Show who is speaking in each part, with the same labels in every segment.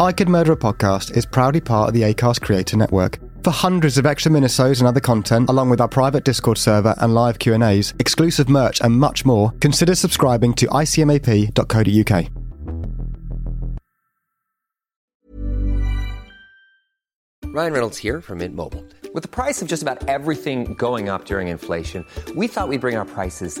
Speaker 1: I Could Murder a Podcast is proudly part of the ACAST Creator Network. For hundreds of extra minisodes and other content, along with our private Discord server and live Q&As, exclusive merch and much more, consider subscribing to icmap.co.uk.
Speaker 2: Ryan Reynolds here from Mint Mobile. With the price of just about everything going up during inflation, we thought we'd bring our prices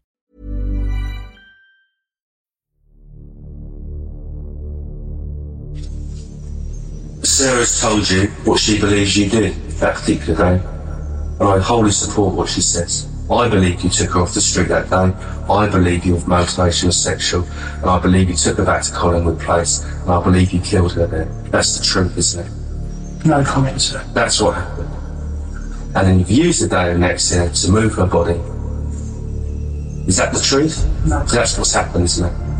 Speaker 3: Sarah's told you what she believes you did that particular day, and I wholly support what she says. I believe you took her off the street that day. I believe your motivation was sexual, and I believe you took her back to Collingwood Place, and I believe you killed her there. That's the truth, isn't it?
Speaker 4: No comment, sir.
Speaker 3: That's what happened. And then you've used the day of next year to move her body. Is that the truth?
Speaker 4: No.
Speaker 3: That's what's happened, isn't it?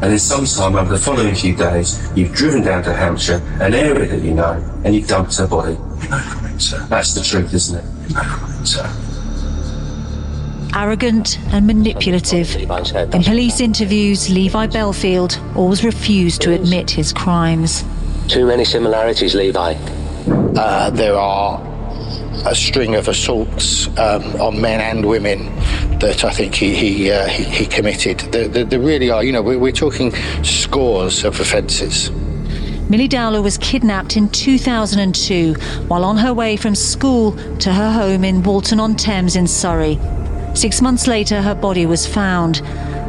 Speaker 3: And then sometime over the following few days, you've driven down to Hampshire, an area that you know, and you've dumped her body.
Speaker 4: No comment, sir.
Speaker 3: That's the truth, isn't it?
Speaker 4: No comment, sir.
Speaker 5: Arrogant and manipulative. In police interviews, Levi Bellfield always refused to admit his crimes.
Speaker 6: Too many similarities, Levi.
Speaker 7: Uh, there are a string of assaults um, on men and women that I think he he, uh, he, he committed. There, there, there really are. You know, we're, we're talking scores of offences.
Speaker 5: Millie Dowler was kidnapped in 2002 while on her way from school to her home in Walton on Thames in Surrey. Six months later, her body was found.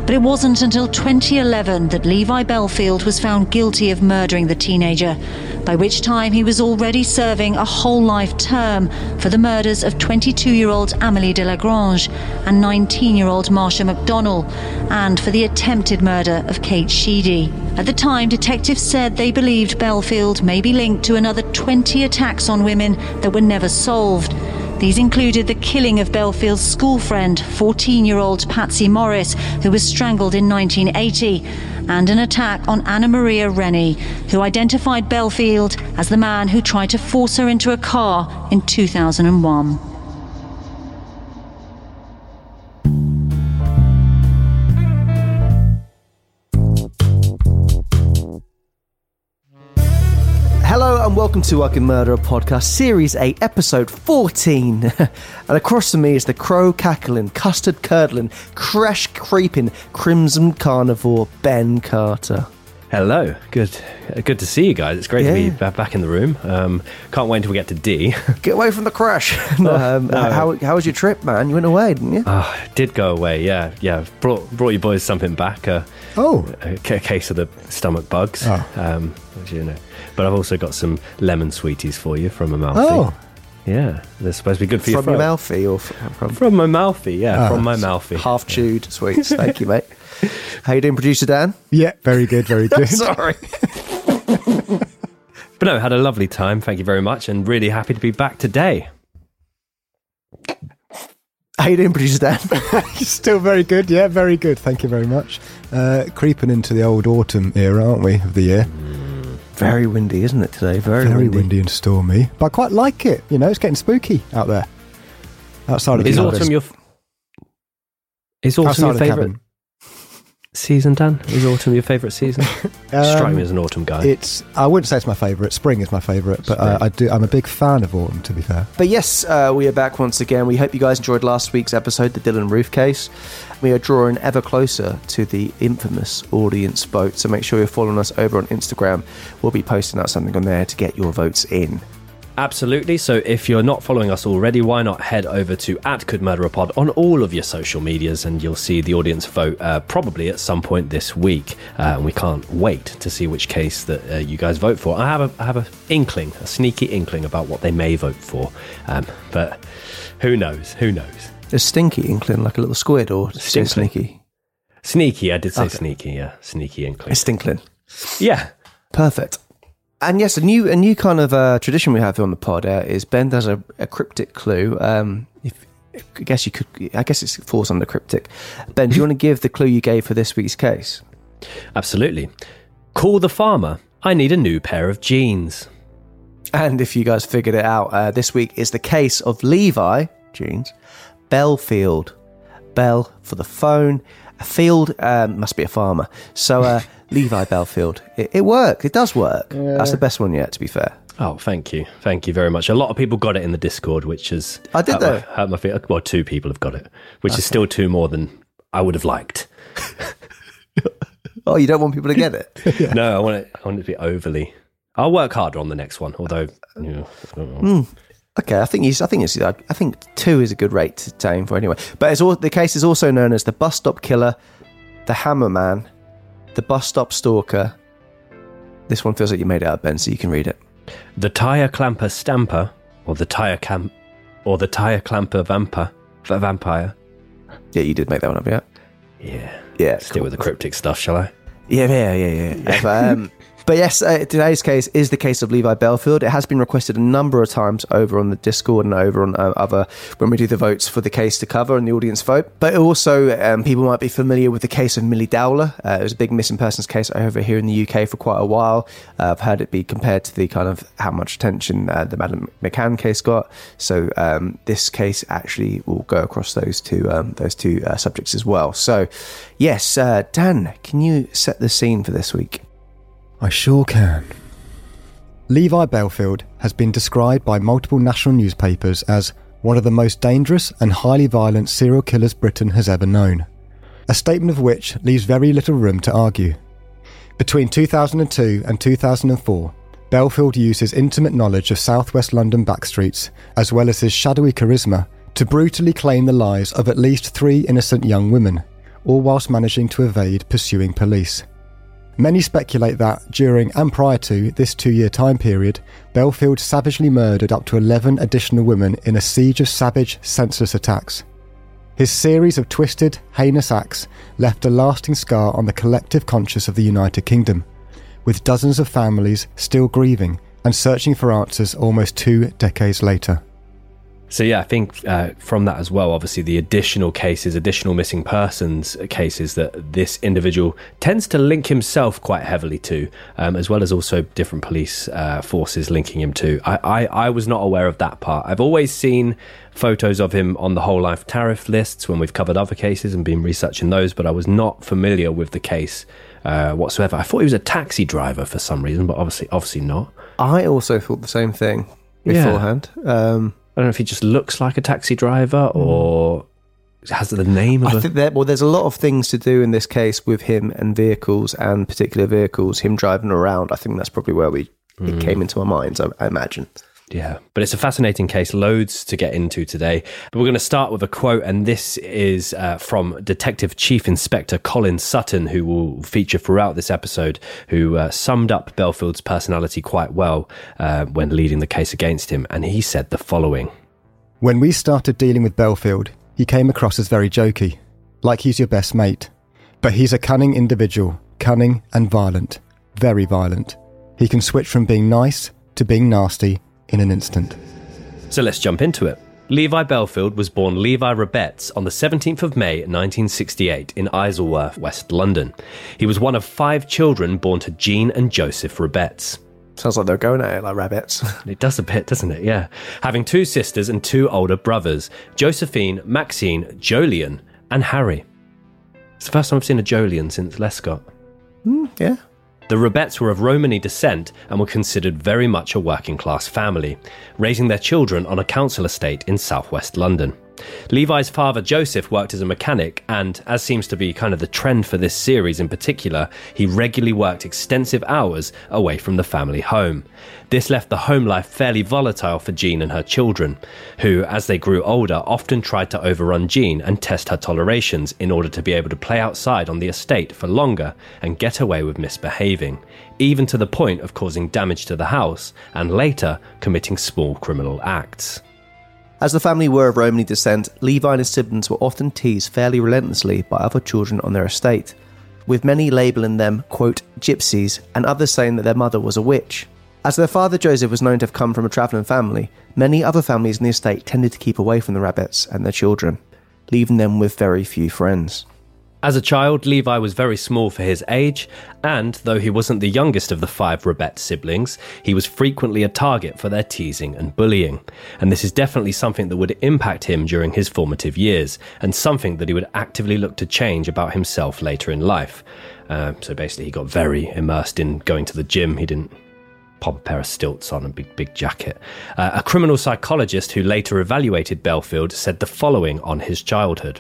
Speaker 5: But it wasn't until 2011 that Levi Bellfield was found guilty of murdering the teenager, by which time he was already serving a whole life term for the murders of 22 year old Amelie Delagrange and 19 year old Marsha McDonnell, and for the attempted murder of Kate Sheedy. At the time, detectives said they believed Bellfield may be linked to another 20 attacks on women that were never solved. These included the killing of Bellfield's school friend, 14 year old Patsy Morris, who was strangled in 1980, and an attack on Anna Maria Rennie, who identified Bellfield as the man who tried to force her into a car in 2001.
Speaker 8: Welcome to I Can Murder a Podcast, Series 8, Episode 14. and across from me is the crow cackling, custard curdling, crash creeping, crimson carnivore Ben Carter.
Speaker 9: Hello, good, uh, good to see you guys. It's great to be back in the room. Um, can't wait until we get to D.
Speaker 8: Get away from the crash. um,
Speaker 9: no.
Speaker 8: how, how was your trip, man? You went away, didn't you?
Speaker 9: Ah, did go away. Yeah, yeah. Brought brought you boys something back. Uh,
Speaker 1: Oh,
Speaker 9: a, ca- case of the stomach bugs.
Speaker 1: Oh.
Speaker 9: Um, you know, but I've also got some lemon sweeties for you from Amalfi.
Speaker 1: oh,
Speaker 9: yeah, they're supposed to be good for your
Speaker 8: from your
Speaker 9: throat.
Speaker 8: mouthy or f- uh, from
Speaker 9: From my mouthy, yeah,
Speaker 1: Oh,
Speaker 9: from my mouthy.
Speaker 8: half chewed sweets? Thank you, mate. How you doing, producer Dan?
Speaker 1: yeah, very good, very good.
Speaker 8: Sorry.
Speaker 9: But no, had a lovely time. Thank you very much, and really happy to be back today.
Speaker 8: How you doing, producer Dan?
Speaker 1: Still very good, yeah, very good. Thank you very much. Uh, creeping into the old autumn era, aren't we, of the year? Mm.
Speaker 8: Very windy, isn't it today? Very,
Speaker 1: Very
Speaker 8: windy.
Speaker 1: windy and stormy, but I quite like it. You know, it's getting spooky out there. Outside of
Speaker 9: Is
Speaker 1: the
Speaker 9: autumn
Speaker 1: cabin.
Speaker 9: your is autumn
Speaker 1: outside
Speaker 9: your favorite. Season, Dan? Is autumn your favorite season? Strike
Speaker 1: Um,
Speaker 9: me as an autumn guy.
Speaker 1: It's. I wouldn't say it's my favourite. Spring is my favourite, but uh, I do. I'm a big fan of autumn. To be fair.
Speaker 8: But yes, uh, we are back once again. We hope you guys enjoyed last week's episode, the Dylann Roof case. We are drawing ever closer to the infamous audience vote, so make sure you're following us over on Instagram. We'll be posting out something on there to get your votes in.
Speaker 9: Absolutely. So if you're not following us already, why not head over to at Could Murder a Pod on all of your social medias and you'll see the audience vote uh, probably at some point this week. Uh, and we can't wait to see which case that uh, you guys vote for. I have a I have a inkling, a sneaky inkling about what they may vote for. Um, but who knows? Who knows?
Speaker 8: A stinky inkling like a little squid or sneaky?
Speaker 9: Sneaky, I did say
Speaker 8: Okay.
Speaker 9: sneaky, yeah. Sneaky inkling.
Speaker 8: A stinkling.
Speaker 9: Yeah.
Speaker 8: Perfect. And yes, a new a new kind of uh, tradition we have here on the pod uh, is Ben does a, a cryptic clue. Um, if I guess you could, I guess it falls under cryptic. Ben, do you want to give the clue you gave for this week's case?
Speaker 9: Absolutely. Call the farmer. I need a new pair of jeans.
Speaker 8: And if you guys figured it out, uh, this week is the case of Levi Jeans Bellfield. Bell for the phone. A field um, must be a farmer. So uh, Levi Bellfield. It, it worked. It does work. That's the best one yet. To be fair.
Speaker 9: Oh, thank you. Thank you very much. A lot of people got it in the Discord, which is.
Speaker 8: I did
Speaker 9: hurt
Speaker 8: though.
Speaker 9: My, hurt my feelings. Well, two people have got it, which is still two more than I would have liked.
Speaker 8: Oh, you don't want people to get it.
Speaker 9: No, I want it. I want it to be overly. I'll work harder on the next one. Although, you know, I know.
Speaker 8: Okay, I think he's. I think it's. I think two is a good rate to, aim for anyway. But it's all, the case is also known as the bus stop killer, the hammer man, the bus stop stalker. This one feels like you made it up, Ben, so you can read it.
Speaker 9: the tire clamper stamper, or the tire clamp, or the tire clamper vampire, va- vampire.
Speaker 8: Yeah, you did make that one up, yeah.
Speaker 9: Yeah,
Speaker 8: Yeah,
Speaker 9: stick
Speaker 8: cool.
Speaker 9: with the cryptic stuff, shall I?
Speaker 8: Yeah, yeah, yeah, yeah. but, um, but yes, uh, today's case is the case of Levi Bellfield. It has been requested a number of times over on the Discord and over on uh, other when we do the votes for the case to cover and the audience vote. But also, um, people might be familiar with the case of Millie Dowler. Uh, it was a big missing persons case over here in the UK for quite a while. Uh, I've heard it be compared to the kind of how much attention uh, the Madeleine McCann case got. So um, this case actually will go across those two um, those two uh, subjects as well. So yes, Dan, can you set the scene for this week?
Speaker 1: I sure can. Levi Bellfield has been described by multiple national newspapers as one of the most dangerous and highly violent serial killers Britain has ever known. A statement of which leaves very little room to argue. Between 2002 and 2004, Bellfield used his intimate knowledge of southwest London backstreets, as well as his shadowy charisma, to brutally claim the lives of at least three innocent young women, all whilst managing to evade pursuing police. Many speculate that, during and prior to this two year time period, Bellfield savagely murdered up to 11 additional women in a siege of savage, senseless attacks. His series of twisted, heinous acts left a lasting scar on the collective conscience of the United Kingdom, with dozens of families still grieving and searching for answers almost two decades later.
Speaker 9: So yeah, I think uh, from that as well, obviously the additional cases, additional missing persons cases that this individual tends to link himself quite heavily to, um, as well as also different police uh, forces linking him to. I, I, I was not aware of that part. I've always seen photos of him on the whole life tariff lists when we've covered other cases and been researching those, but I was not familiar with the case uh, whatsoever. I thought he was a taxi driver for some reason, but obviously, obviously not.
Speaker 8: I also thought the same thing
Speaker 9: Yeah.
Speaker 8: beforehand. Um,
Speaker 9: I don't know if he just looks like a taxi driver hmm. or has the name of
Speaker 8: I
Speaker 9: a
Speaker 8: think that well, there's a lot of things to do in this case with him and vehicles and particular vehicles. Him driving around, I think that's probably where we it hmm. came into our minds. I, I imagine.
Speaker 9: Yeah, but it's a fascinating case, loads to get into today. But we're going to start with a quote, and this is uh, from Detective Chief Inspector Colin Sutton, who will feature throughout this episode, who uh, summed up Bellfield's personality quite well uh, when leading the case against him. And he said the following
Speaker 1: When we started dealing with Bellfield, he came across as very jokey, like he's your best mate. But he's a cunning individual, cunning and violent, very violent. He can switch from being nice to being nasty in an instant.
Speaker 9: So let's jump into it. Levi Bellfield was born Levi Rabetts on the 17th of May 1968 in Isleworth, West London. He was one of five children born to Jean and Joseph Rabetts.
Speaker 8: Sounds like they're going at it like rabbits.
Speaker 9: It does a bit, doesn't it? Yeah. Having two sisters and two older brothers Josephine, Maxine, Jolien, and Harry. It's the first time I've seen a Jolien since Lescott.
Speaker 8: Hmm, yeah.
Speaker 9: The Rabetts were of Romany descent and were considered very much a working class family, raising their children on a council estate in southwest London. Levi's father, Joseph, worked as a mechanic, and as seems to be kind of the trend for this series in particular, he regularly worked extensive hours away from the family home. This left the home life fairly volatile for Jean and her children, who, as they grew older, often tried to overrun Jean and test her tolerations in order to be able to play outside on the estate for longer and get away with misbehaving, even to the point of causing damage to the house and later committing small criminal acts.
Speaker 8: As the family were of Romany descent, Levi and his siblings were often teased fairly relentlessly by other children on their estate, with many labelling them, quote, gypsies, and others saying that their mother was a witch. As their father Joseph was known to have come from a travelling family, many other families in the estate tended to keep away from the rabbits and their children, leaving them with very few friends.
Speaker 9: As a child, Levi was very small for his age, and though he wasn't the youngest of the five Rabet siblings, he was frequently a target for their teasing and bullying. And this is definitely something that would impact him during his formative years, and something that he would actively look to change about himself later in life. Uh, so basically, he got very immersed in going to the gym. He didn't pop a pair of stilts on a big, big jacket. Uh, a criminal psychologist who later evaluated Bellfield said the following on his childhood.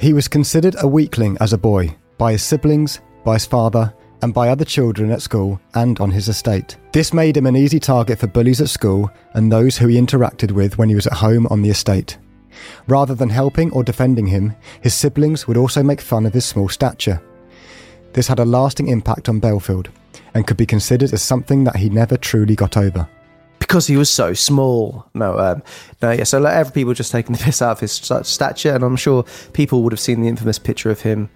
Speaker 1: He was considered a weakling as a boy by his siblings, by his father, and by other children at school and on his estate. This made him an easy target for bullies at school and those who he interacted with when he was at home on the estate. Rather than helping or defending him, his siblings would also make fun of his small stature. This had a lasting impact on Bellfield and could be considered as something that he never truly got over
Speaker 8: because he was so small. No, um, no, yeah. So like, every people just taking the piss out of his stature, and I'm sure people would have seen the infamous picture of him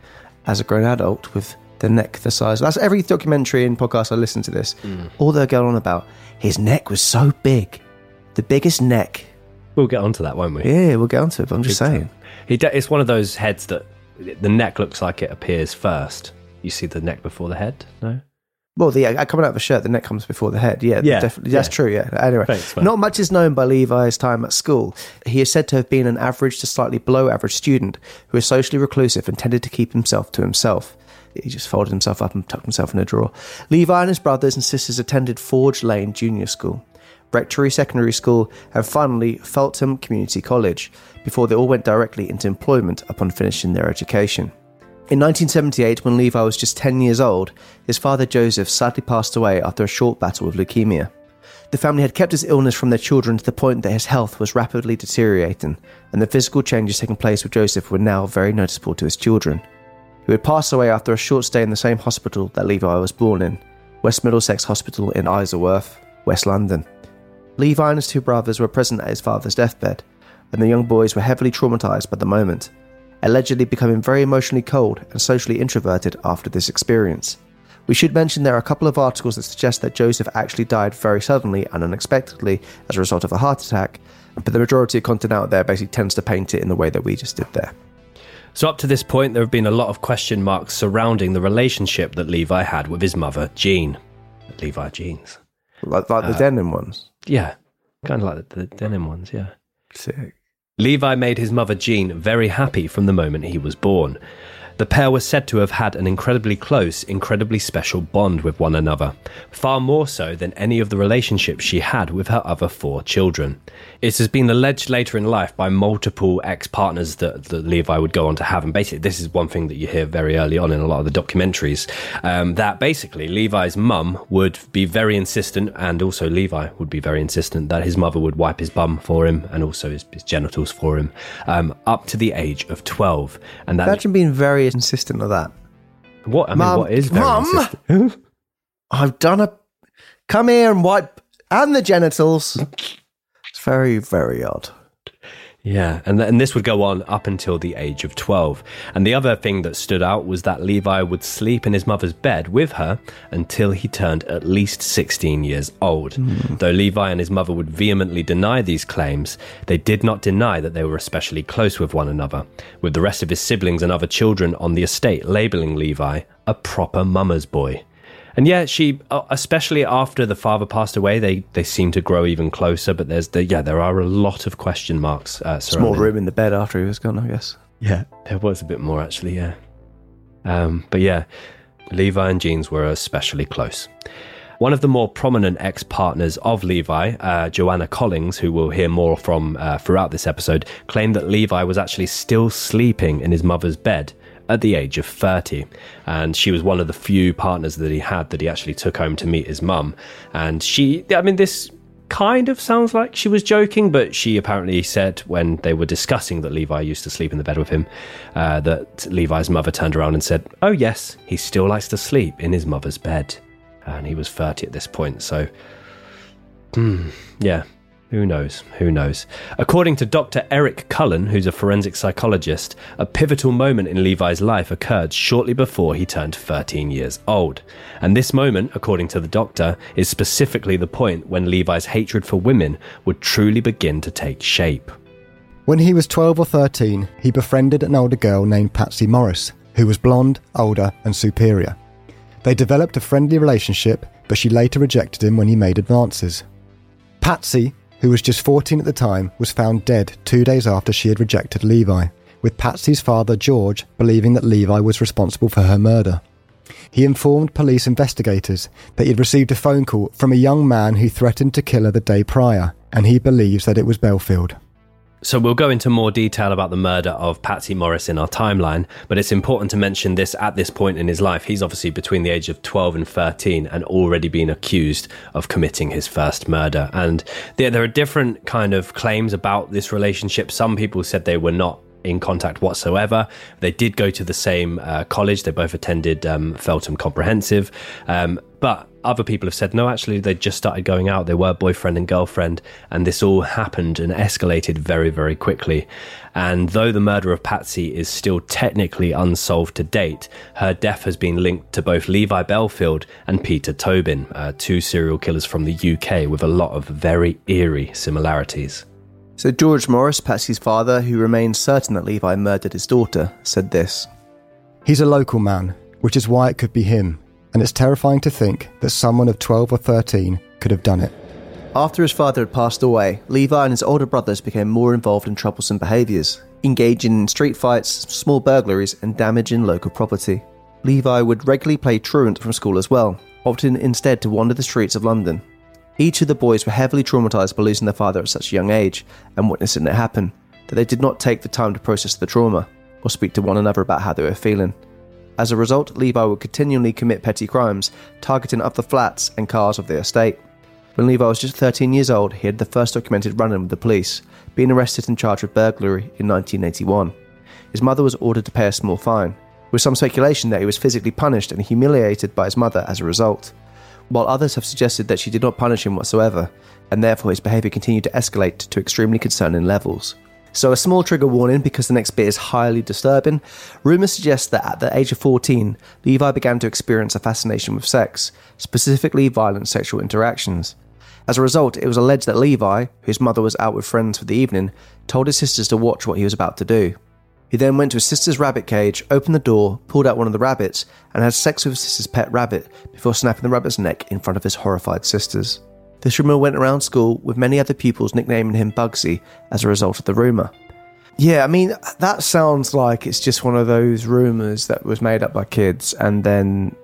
Speaker 8: as a grown adult with the neck the size. That's every documentary and podcast I listen to. This mm. all they're going on about. His neck was so big, the biggest neck.
Speaker 9: We'll get onto that, won't we?
Speaker 8: Yeah, we'll get onto it. But I'm just Big saying,
Speaker 9: he de- it's one of those heads that the neck looks like it appears first. You see the neck before the head. No.
Speaker 8: Well, the uh, coming out of a shirt, the neck comes before the head. Yeah,
Speaker 9: yeah
Speaker 8: definitely. That's
Speaker 9: yeah.
Speaker 8: true. Yeah. Anyway, Thanks, not much is known by Levi's time at school. He is said to have been an average to slightly below average student who was socially reclusive and tended to keep himself to himself. He just folded himself up and tucked himself in a drawer. Levi and his brothers and sisters attended Forge Lane Junior School, Rectory Secondary School, and finally Feltham Community College, before they all went directly into employment upon finishing their education. In 1978, when Levi was just 10 years old, his father Joseph sadly passed away after a short battle with leukemia. The family had kept his illness from their children to the point that his health was rapidly deteriorating, and the physical changes taking place with Joseph were now very noticeable to his children. He would pass away after a short stay in the same hospital that Levi was born in, West Middlesex Hospital in Isleworth, West London. Levi and his two brothers were present at his father's deathbed, and the young boys were heavily traumatized by the moment allegedly becoming very emotionally cold and socially introverted after this experience. We should mention there are a couple of articles that suggest that Joseph actually died very suddenly and unexpectedly as a result of a heart attack, but the majority of content out there basically tends to paint it in the way that we just did there.
Speaker 9: So, up to this point, there have been a lot of question marks surrounding the relationship that Levi had with his mother, Jean. Levi jeans.
Speaker 8: Like, like the uh, denim ones?
Speaker 9: Yeah, kind of like the, the denim ones, yeah.
Speaker 8: Sick.
Speaker 9: Levi made his mother Jean very happy from the moment he was born. The pair were said to have had an incredibly close, incredibly special bond with one another, far more so than any of the relationships she had with her other four children. It has been alleged later in life by multiple ex partners that, that Levi would go on to have, and basically, this is one thing that you hear very early on in a lot of the documentaries um, that basically Levi's mum would be very insistent, and also Levi would be very insistent that his mother would wipe his bum for him and also his, his genitals for him um, up to the age of 12. And that.
Speaker 8: Imagine being very insistent of that.
Speaker 9: What I mean, Mum, what is very Mum,
Speaker 8: I've done a. Come here and wipe and the genitals. it's very very odd.
Speaker 9: Yeah, and, and this would go on up until the age of 12. And the other thing that stood out was that Levi would sleep in his mother's bed with her until he turned at least 16 years old. Mm. Though Levi and his mother would vehemently deny these claims, they did not deny that they were especially close with one another, with the rest of his siblings and other children on the estate labeling Levi a proper mama's boy. And yeah, she, uh, especially after the father passed away, they, they seem to grow even closer. But there's the yeah, there are a lot of question marks. Uh,
Speaker 8: Small room in the bed after he was gone, I guess.
Speaker 9: Yeah, there was a bit more actually. Yeah, um, but yeah, Levi and Jeans were especially close. One of the more prominent ex partners of Levi, uh, Joanna Collins, who we'll hear more from uh, throughout this episode, claimed that Levi was actually still sleeping in his mother's bed at the age of 30. And she was one of the few partners that he had that he actually took home to meet his mum. And she, I mean, this kind of sounds like she was joking, but she apparently said when they were discussing that Levi used to sleep in the bed with him, uh, that Levi's mother turned around and said, Oh, yes, he still likes to sleep in his mother's bed. And he was 30 at this point, so. Hmm, yeah, who knows? Who knows? According to Dr. Eric Cullen, who's a forensic psychologist, a pivotal moment in Levi's life occurred shortly before he turned 13 years old. And this moment, according to the doctor, is specifically the point when Levi's hatred for women would truly begin to take shape.
Speaker 1: When he was 12 or 13, he befriended an older girl named Patsy Morris, who was blonde, older, and superior. They developed a friendly relationship, but she later rejected him when he made advances. Patsy who was just 14 at the time, was found dead two days after she had rejected Levi, with Patsy's father, George, believing that Levi was responsible for her murder. He informed police investigators that he had received a phone call from a young man who threatened to kill her the day prior, and he believes that it was Bellfield.
Speaker 9: So we'll go into more detail about the murder of Patsy Morris in our timeline, but it's important to mention this at this point in his life. He's obviously between the age of 12 and 13 and already been accused of committing his first murder. And there, there are different kind of claims about this relationship. Some people said they were not in contact whatsoever. They did go to the same uh, college. They both attended um, Feltham Comprehensive. Um, but other people have said, no, actually, they just started going out. They were boyfriend and girlfriend. And this all happened and escalated very, very quickly. And though the murder of Patsy is still technically unsolved to date, her death has been linked to both Levi Bellfield and Peter Tobin, uh, two serial killers from the UK with a lot of very eerie similarities.
Speaker 8: So, George Morris, Patsy's father, who remains certain that Levi murdered his daughter, said this
Speaker 1: He's a local man, which is why it could be him, and it's terrifying to think that someone of 12 or 13 could have done it.
Speaker 8: After his father had passed away, Levi and his older brothers became more involved in troublesome behaviours, engaging in street fights, small burglaries, and damaging local property. Levi would regularly play truant from school as well, opting instead to wander the streets of London, each of the boys were heavily traumatized by losing their father at such a young age and witnessing it happen, that they did not take the time to process the trauma or speak to one another about how they were feeling. As a result, Levi would continually commit petty crimes, targeting up the flats and cars of the estate. When Levi was just 13 years old, he had the first documented run in with the police, being arrested and charged with burglary in 1981. His mother was ordered to pay a small fine, with some speculation that he was physically punished and humiliated by his mother as a result while others have suggested that she did not punish him whatsoever, and therefore his behaviour continued to escalate to extremely concerning levels. So, a small trigger warning because the next bit is highly disturbing. Rumours suggest that at the age of 14, Levi began to experience a fascination with sex, specifically violent sexual interactions. As a result, it was alleged that Levi, whose mother was out with friends for the evening, told his sisters to watch what he was about to do. He then went to his sister's rabbit cage, opened the door, pulled out one of the rabbits, and had sex with his sister's pet rabbit before snapping the rabbit's neck in front of his horrified sisters. This rumour went around school, with many other pupils nicknaming him Bugsy as a result of the rumour. Yeah, I mean, that sounds like it's just one of those rumours that was made up by kids, and then,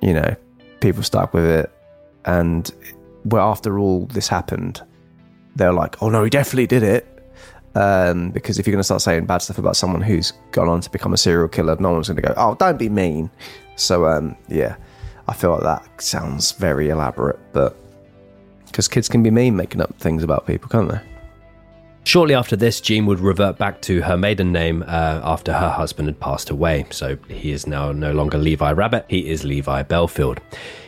Speaker 8: you know, people stuck with it. And well, after all this happened, they're like, oh no, he definitely did it. Um, because if you're going to start saying bad stuff about someone who's gone on to become a serial killer, no one's going to go, "Oh, don't be mean." So, um, yeah, I feel like that sounds very elaborate, but because kids can be mean, making up things about people, can't they?
Speaker 9: Shortly after this, Jean would revert back to her maiden name uh, after her husband had passed away. So he is now no longer Levi Rabbit, he is Levi Bellfield.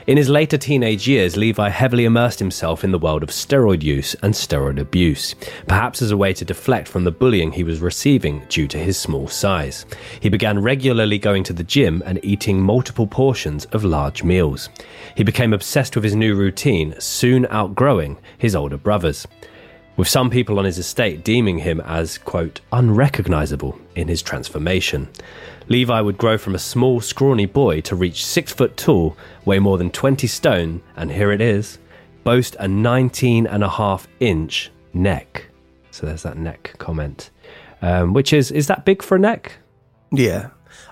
Speaker 9: In his later teenage years, Levi heavily immersed himself in the world of steroid use and steroid abuse, perhaps as a way to deflect from the bullying he was receiving due to his small size. He began regularly going to the gym and eating multiple portions of large meals. He became obsessed with his new routine, soon outgrowing his older brothers with some people on his estate deeming him as, quote, unrecognizable in his transformation. Levi would grow from a small, scrawny boy to reach six foot tall, weigh more than 20 stone, and here it is, boast a 19 and a half inch neck. So there's that neck comment. Um, which is, is that big for a neck?
Speaker 8: Yeah.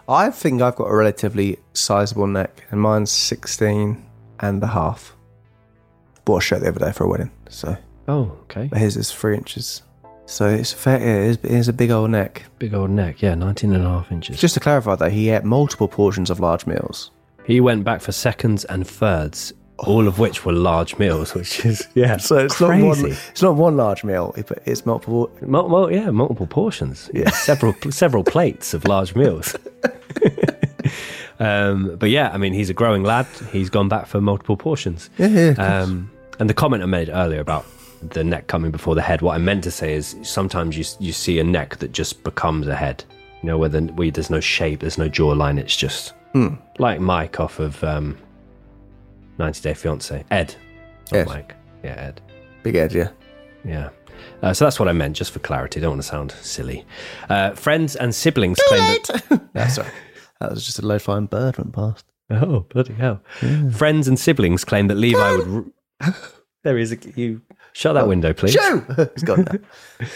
Speaker 8: I think I've got a relatively sizable neck, and mine's 16 and a half. bought a shirt the other day for a wedding. So
Speaker 9: Oh, okay.
Speaker 8: but his is three inches. So it's fair. It is, it is a big old neck.
Speaker 9: Big old neck. Yeah, 19 and a half inches.
Speaker 8: Just to clarify, though, he ate multiple portions of large meals.
Speaker 9: He went back for seconds and thirds, all of which were large meals, which is yeah,
Speaker 8: So it's
Speaker 9: crazy.
Speaker 8: not one. It's not one large meal. it- It's multiple.
Speaker 9: Mul- mul- yeah, multiple portions. Yeah, several several plates of large meals. um, but yeah, I mean, he's a growing lad. He's gone back for multiple portions.
Speaker 8: Yeah, yeah.
Speaker 9: Um, and the comment I made earlier about the neck coming before the head, what I meant to say is sometimes you you see a neck that just becomes a head. You know, where, the, where there's no shape, there's no jawline. It's just
Speaker 8: Hmm.
Speaker 9: like Mike off of um, 90 Day Fiance. Ed, not
Speaker 8: Ed.
Speaker 9: Mike. Yeah, Ed.
Speaker 8: Big Ed, yeah.
Speaker 9: Yeah. Uh, so that's what I meant, just for clarity. I Don't want to sound silly. Uh, friends and siblings claim that.
Speaker 8: That's right. That was just a low flying bird went past.
Speaker 9: Oh, bloody hell. Friends and siblings claim that Levi would. there he. You shut that oh. window, please.
Speaker 8: Shoo! He's gone now.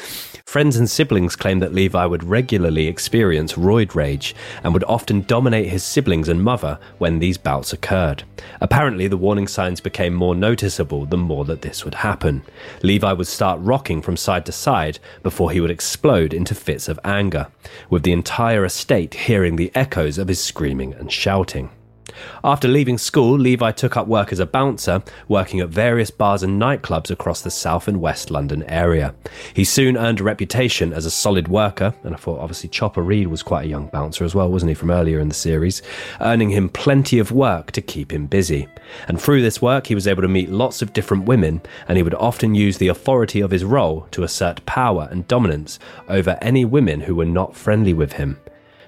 Speaker 9: Friends and siblings claim that Levi would regularly experience roid rage and would often dominate his siblings and mother when these bouts occurred. Apparently, the warning signs became more noticeable the more that this would happen. Levi would start rocking from side to side before he would explode into fits of anger, with the entire estate hearing the echoes of his screaming and shouting. After leaving school, Levi took up work as a bouncer, working at various bars and nightclubs across the South and West London area. He soon earned a reputation as a solid worker, and I thought obviously Chopper Read was quite a young bouncer as well, wasn't he, from earlier in the series, earning him plenty of work to keep him busy. And through this work, he was able to meet lots of different women, and he would often use the authority of his role to assert power and dominance over any women who were not friendly with him.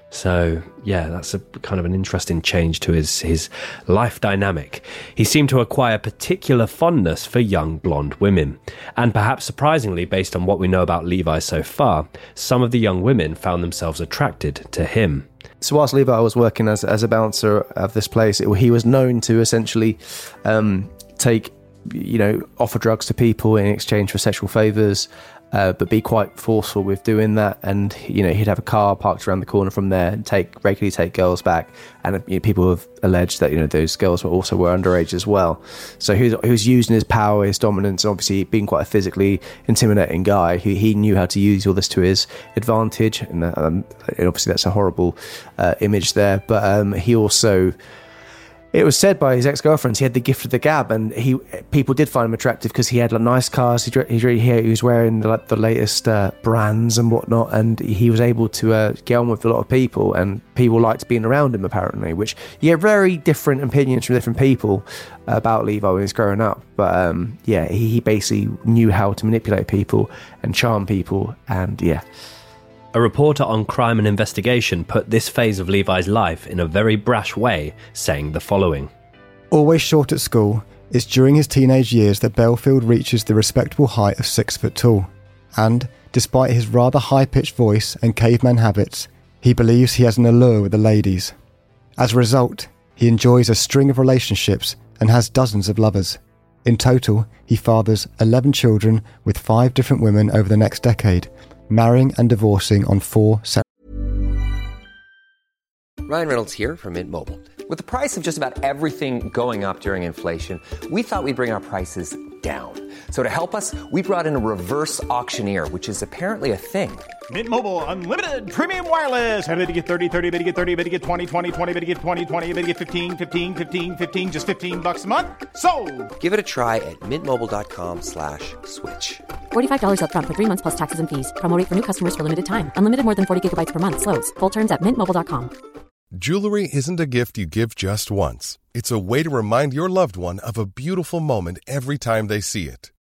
Speaker 9: So yeah, that's a kind of an interesting change to his his life dynamic. He seemed to acquire particular fondness for young blonde women, and perhaps surprisingly, based on what we know about Levi so far, some of the young women found themselves attracted to him.
Speaker 8: So whilst Levi was working as, as a bouncer of this place, it, he was known to essentially um, take, you know, offer drugs to people in exchange for sexual favours, uh, but be quite forceful with doing that. And you know, he'd have a car parked around the corner from there and take regularly take girls back. And you know, people have alleged that you know those girls were also were underage as well. So he was, he was using his power, his dominance, obviously being quite a physically intimidating guy. He, he knew how to use all this to his advantage, and, um, and obviously that's a horrible uh, image there. But um, he also it was said by his ex-girlfriends he had the gift of the gab, and he people did find him attractive because he had like nice cars. He, he, he was wearing the, like the latest uh, brands and whatnot, and he was able to uh, get on with a lot of people, and people liked being around him. Apparently, which get very different opinions from different people about Levi when he was growing up. But um, yeah, he, he basically knew how to manipulate people and charm people, and yeah.
Speaker 9: A reporter on crime and investigation put this phase of Levi's life in a very brash way, saying the following.
Speaker 1: Always short at school, it's during his teenage years that Bellfield reaches the respectable height of six foot tall. And, despite his rather high pitched voice and caveman habits, he believes he has an allure with the ladies. As a result, he enjoys a string of relationships and has dozens of lovers. In total, he fathers 11 children with five different women over the next decade, marrying and divorcing on four separate.
Speaker 2: Ryan Reynolds here from Mint Mobile. With the price of just about everything going up during inflation, we thought we'd bring our prices down. So to help us, we brought in a reverse auctioneer, which is apparently a thing.
Speaker 10: Mint Mobile unlimited premium wireless. Ready to get 30, 30, bit to get 30, bit to get 20, 20, 20, bit to get 20, 20, bit to get 15, 15, 15, 15 just 15 bucks a month. So,
Speaker 2: Give it a try at mintmobile.com slash switch.
Speaker 11: $45 upfront for three months plus taxes and fees. Promo rate for new customers for limited time. Unlimited more than 40 gigabytes per month. Slows. Full terms at mintmobile.com.
Speaker 12: Jewelry isn't a gift you give just once. It's a way to remind your loved one of a beautiful moment every time they see it.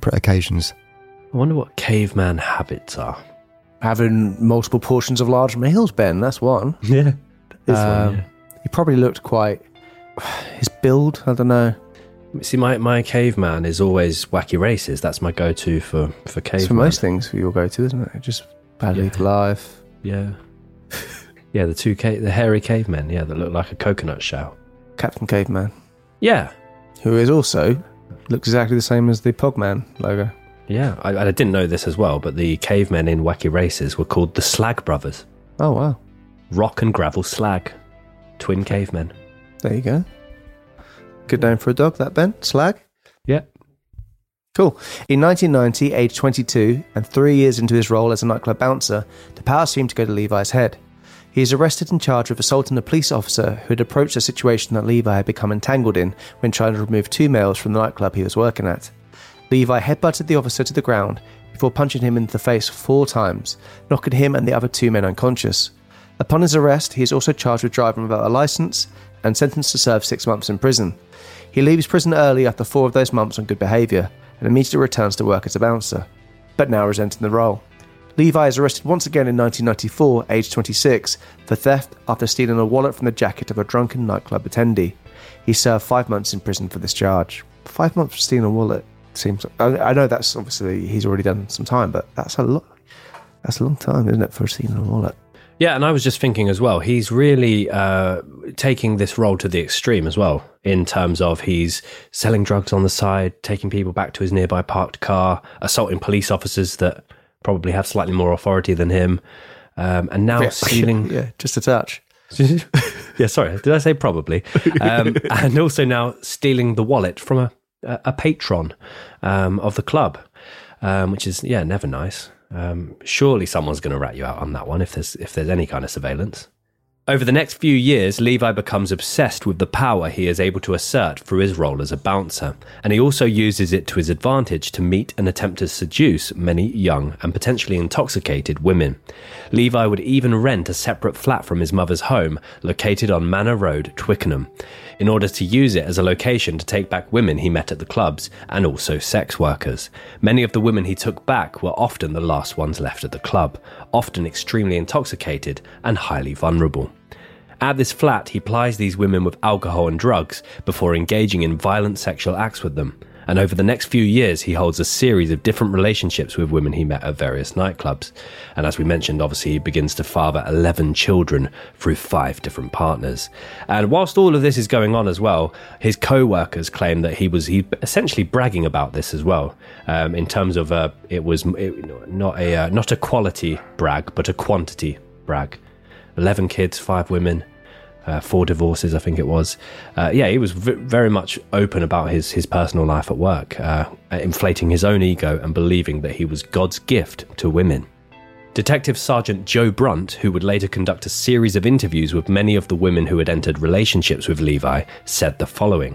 Speaker 1: Separate occasions.
Speaker 9: I wonder what caveman habits are.
Speaker 8: Having multiple portions of large meals, Ben, that's one.
Speaker 9: Yeah.
Speaker 8: Um, He probably looked quite. His build, I don't know.
Speaker 9: See, my, my caveman is always wacky races. That's my go to for, for caveman.
Speaker 8: It's for most things you'll go to, isn't it? Just badly
Speaker 9: Yeah.
Speaker 8: life.
Speaker 9: Yeah. yeah, the two ca- the hairy cavemen, yeah, that look like a coconut shell.
Speaker 8: Captain Caveman,
Speaker 9: Yeah.
Speaker 8: who is also looks exactly the same as the Pogman logo.
Speaker 9: Yeah, I, I didn't know this as well, but the cavemen in Wacky Races were called the Slag Brothers.
Speaker 8: Oh wow,
Speaker 9: Rock and gravel slag. Twin cavemen.
Speaker 8: there you go. Good name for a dog, that Ben Slag.
Speaker 9: Yeah.
Speaker 8: Cool. In 1990, aged 22, and three years into his role as a nightclub bouncer, the power seemed to go to Levi's head. He is arrested and charged with assaulting a police officer who had approached a situation that Levi had become entangled in when trying to remove two males from the nightclub he was working at. Levi headbutted the officer to the ground before punching him in the face four times, knocking him and the other two men unconscious. Upon his arrest, he is also charged with driving without a license and sentenced to serve six months in prison. He leaves prison early after four of those months on good behaviour and immediately returns to work as a bouncer, but now resenting the role. Levi is arrested once again in 1994, aged 26, for theft after stealing a wallet from the jacket of a drunken nightclub attendee. He served five months in prison for this charge. Five months for stealing a wallet seems. I, know that's obviously he's already done some time, but that's a lot. That's a long time, isn't it, for stealing a wallet?
Speaker 9: Yeah, and I was just thinking as well, he's really uh, taking this role to the extreme as well, in terms of he's selling drugs on the side, taking people back to his nearby parked car, assaulting police officers that probably have slightly more authority than him, um, and now
Speaker 8: Yeah.
Speaker 9: stealing.
Speaker 8: yeah, just a touch.
Speaker 9: yeah, sorry, did I say probably? Um, and also now stealing the wallet from a, a, a patron um, of the club, um, which is yeah, never nice. Um, surely someone's going to rat you out on that one if there's if there's any kind of surveillance. Over the next few years, Levi becomes obsessed with the power he is able to assert through his role as a bouncer, and he also uses it to his advantage to meet and attempt to seduce many young and potentially intoxicated women. Levi would even rent a separate flat from his mother's home, located on Manor Road, Twickenham, in order to use it as a location to take back women he met at the clubs and also sex workers. Many of the women he took back were often the last ones left at the club, often extremely intoxicated and highly vulnerable. At this flat, he plies these women with alcohol and drugs before engaging in violent sexual acts with them. And over the next few years, he holds a series of different relationships with women he met at various nightclubs. And as we mentioned, obviously, he begins to father 11 children through five different partners. And whilst all of this is going on as well, his co workers claim that he was he essentially bragging about this as well, um, in terms of uh, it was it, not, a, uh, not a quality brag, but a quantity brag. 11 kids, five women, uh, four divorces, I think it was. Uh, yeah, he was v- very much open about his, his personal life at work, uh, inflating his own ego and believing that he was God's gift to women. Detective Sergeant Joe Brunt, who would later conduct a series of interviews with many of the women who had entered relationships with Levi, said the following.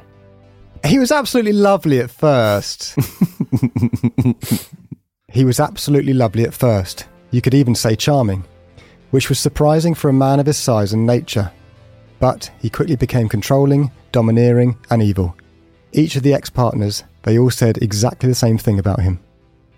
Speaker 1: He was absolutely lovely at first. he was absolutely lovely at first. You could even say charming, which was surprising for a man of his size and nature. But he quickly became controlling, domineering, and evil. Each of the ex partners, they all said exactly the same thing about him.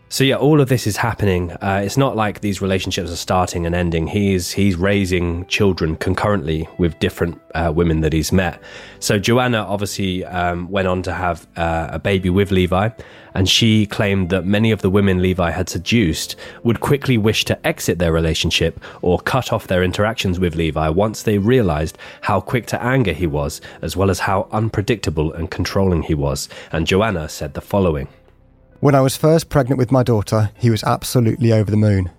Speaker 9: So yeah, all of this is happening. Uh, it's not like these relationships are starting and ending. He's he's raising children concurrently with different uh, women that he's met. So Joanna obviously um, went on to have uh, a baby with Levi, and she claimed that many of the women Levi had seduced would quickly wish to exit their relationship or cut off their interactions with Levi once they realized how quick to anger he was, as well as how unpredictable and controlling he was. And Joanna said the following.
Speaker 1: When I was first pregnant with my daughter, he was absolutely over the moon.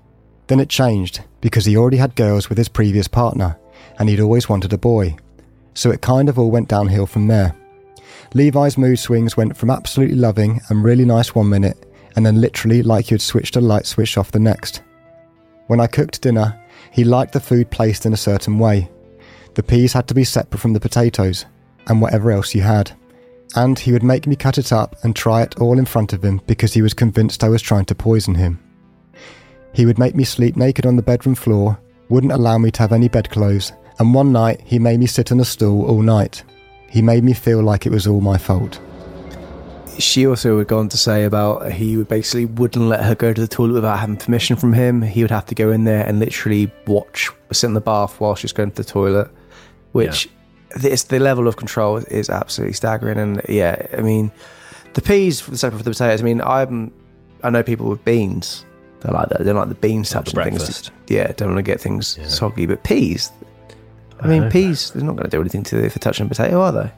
Speaker 1: Then it changed because he already had girls with his previous partner, and he'd always wanted a boy. So it kind of all went downhill from there. Levi's mood swings went from absolutely loving and really nice one minute, and then literally like you'd switched a light switch off the next. When I cooked dinner, he liked the food placed in a certain way. The peas had to be separate from the potatoes, and whatever else you had. And he would make me cut it up and try it all in front of him because he was convinced I was trying to poison him. He would make me sleep naked on the bedroom floor, wouldn't allow me to have any bedclothes, and one night he made me sit on a stool all night. He made me feel like it was all my fault.
Speaker 8: She also would go on to say about he would basically wouldn't let her go to the toilet without having permission from him. He would have to go in there and literally watch, sit in the bath while she's going to the toilet, which this the level of control is absolutely staggering. And yeah, I mean, the peas for the separate for the potatoes. I mean, I'm I know people with beans. They like that. They like the beans
Speaker 9: Like the
Speaker 8: touching things. Yeah, don't want to get things soggy. But peas, I mean,
Speaker 9: know.
Speaker 8: peas. They're not going to do anything to if they're touching a potato, are they?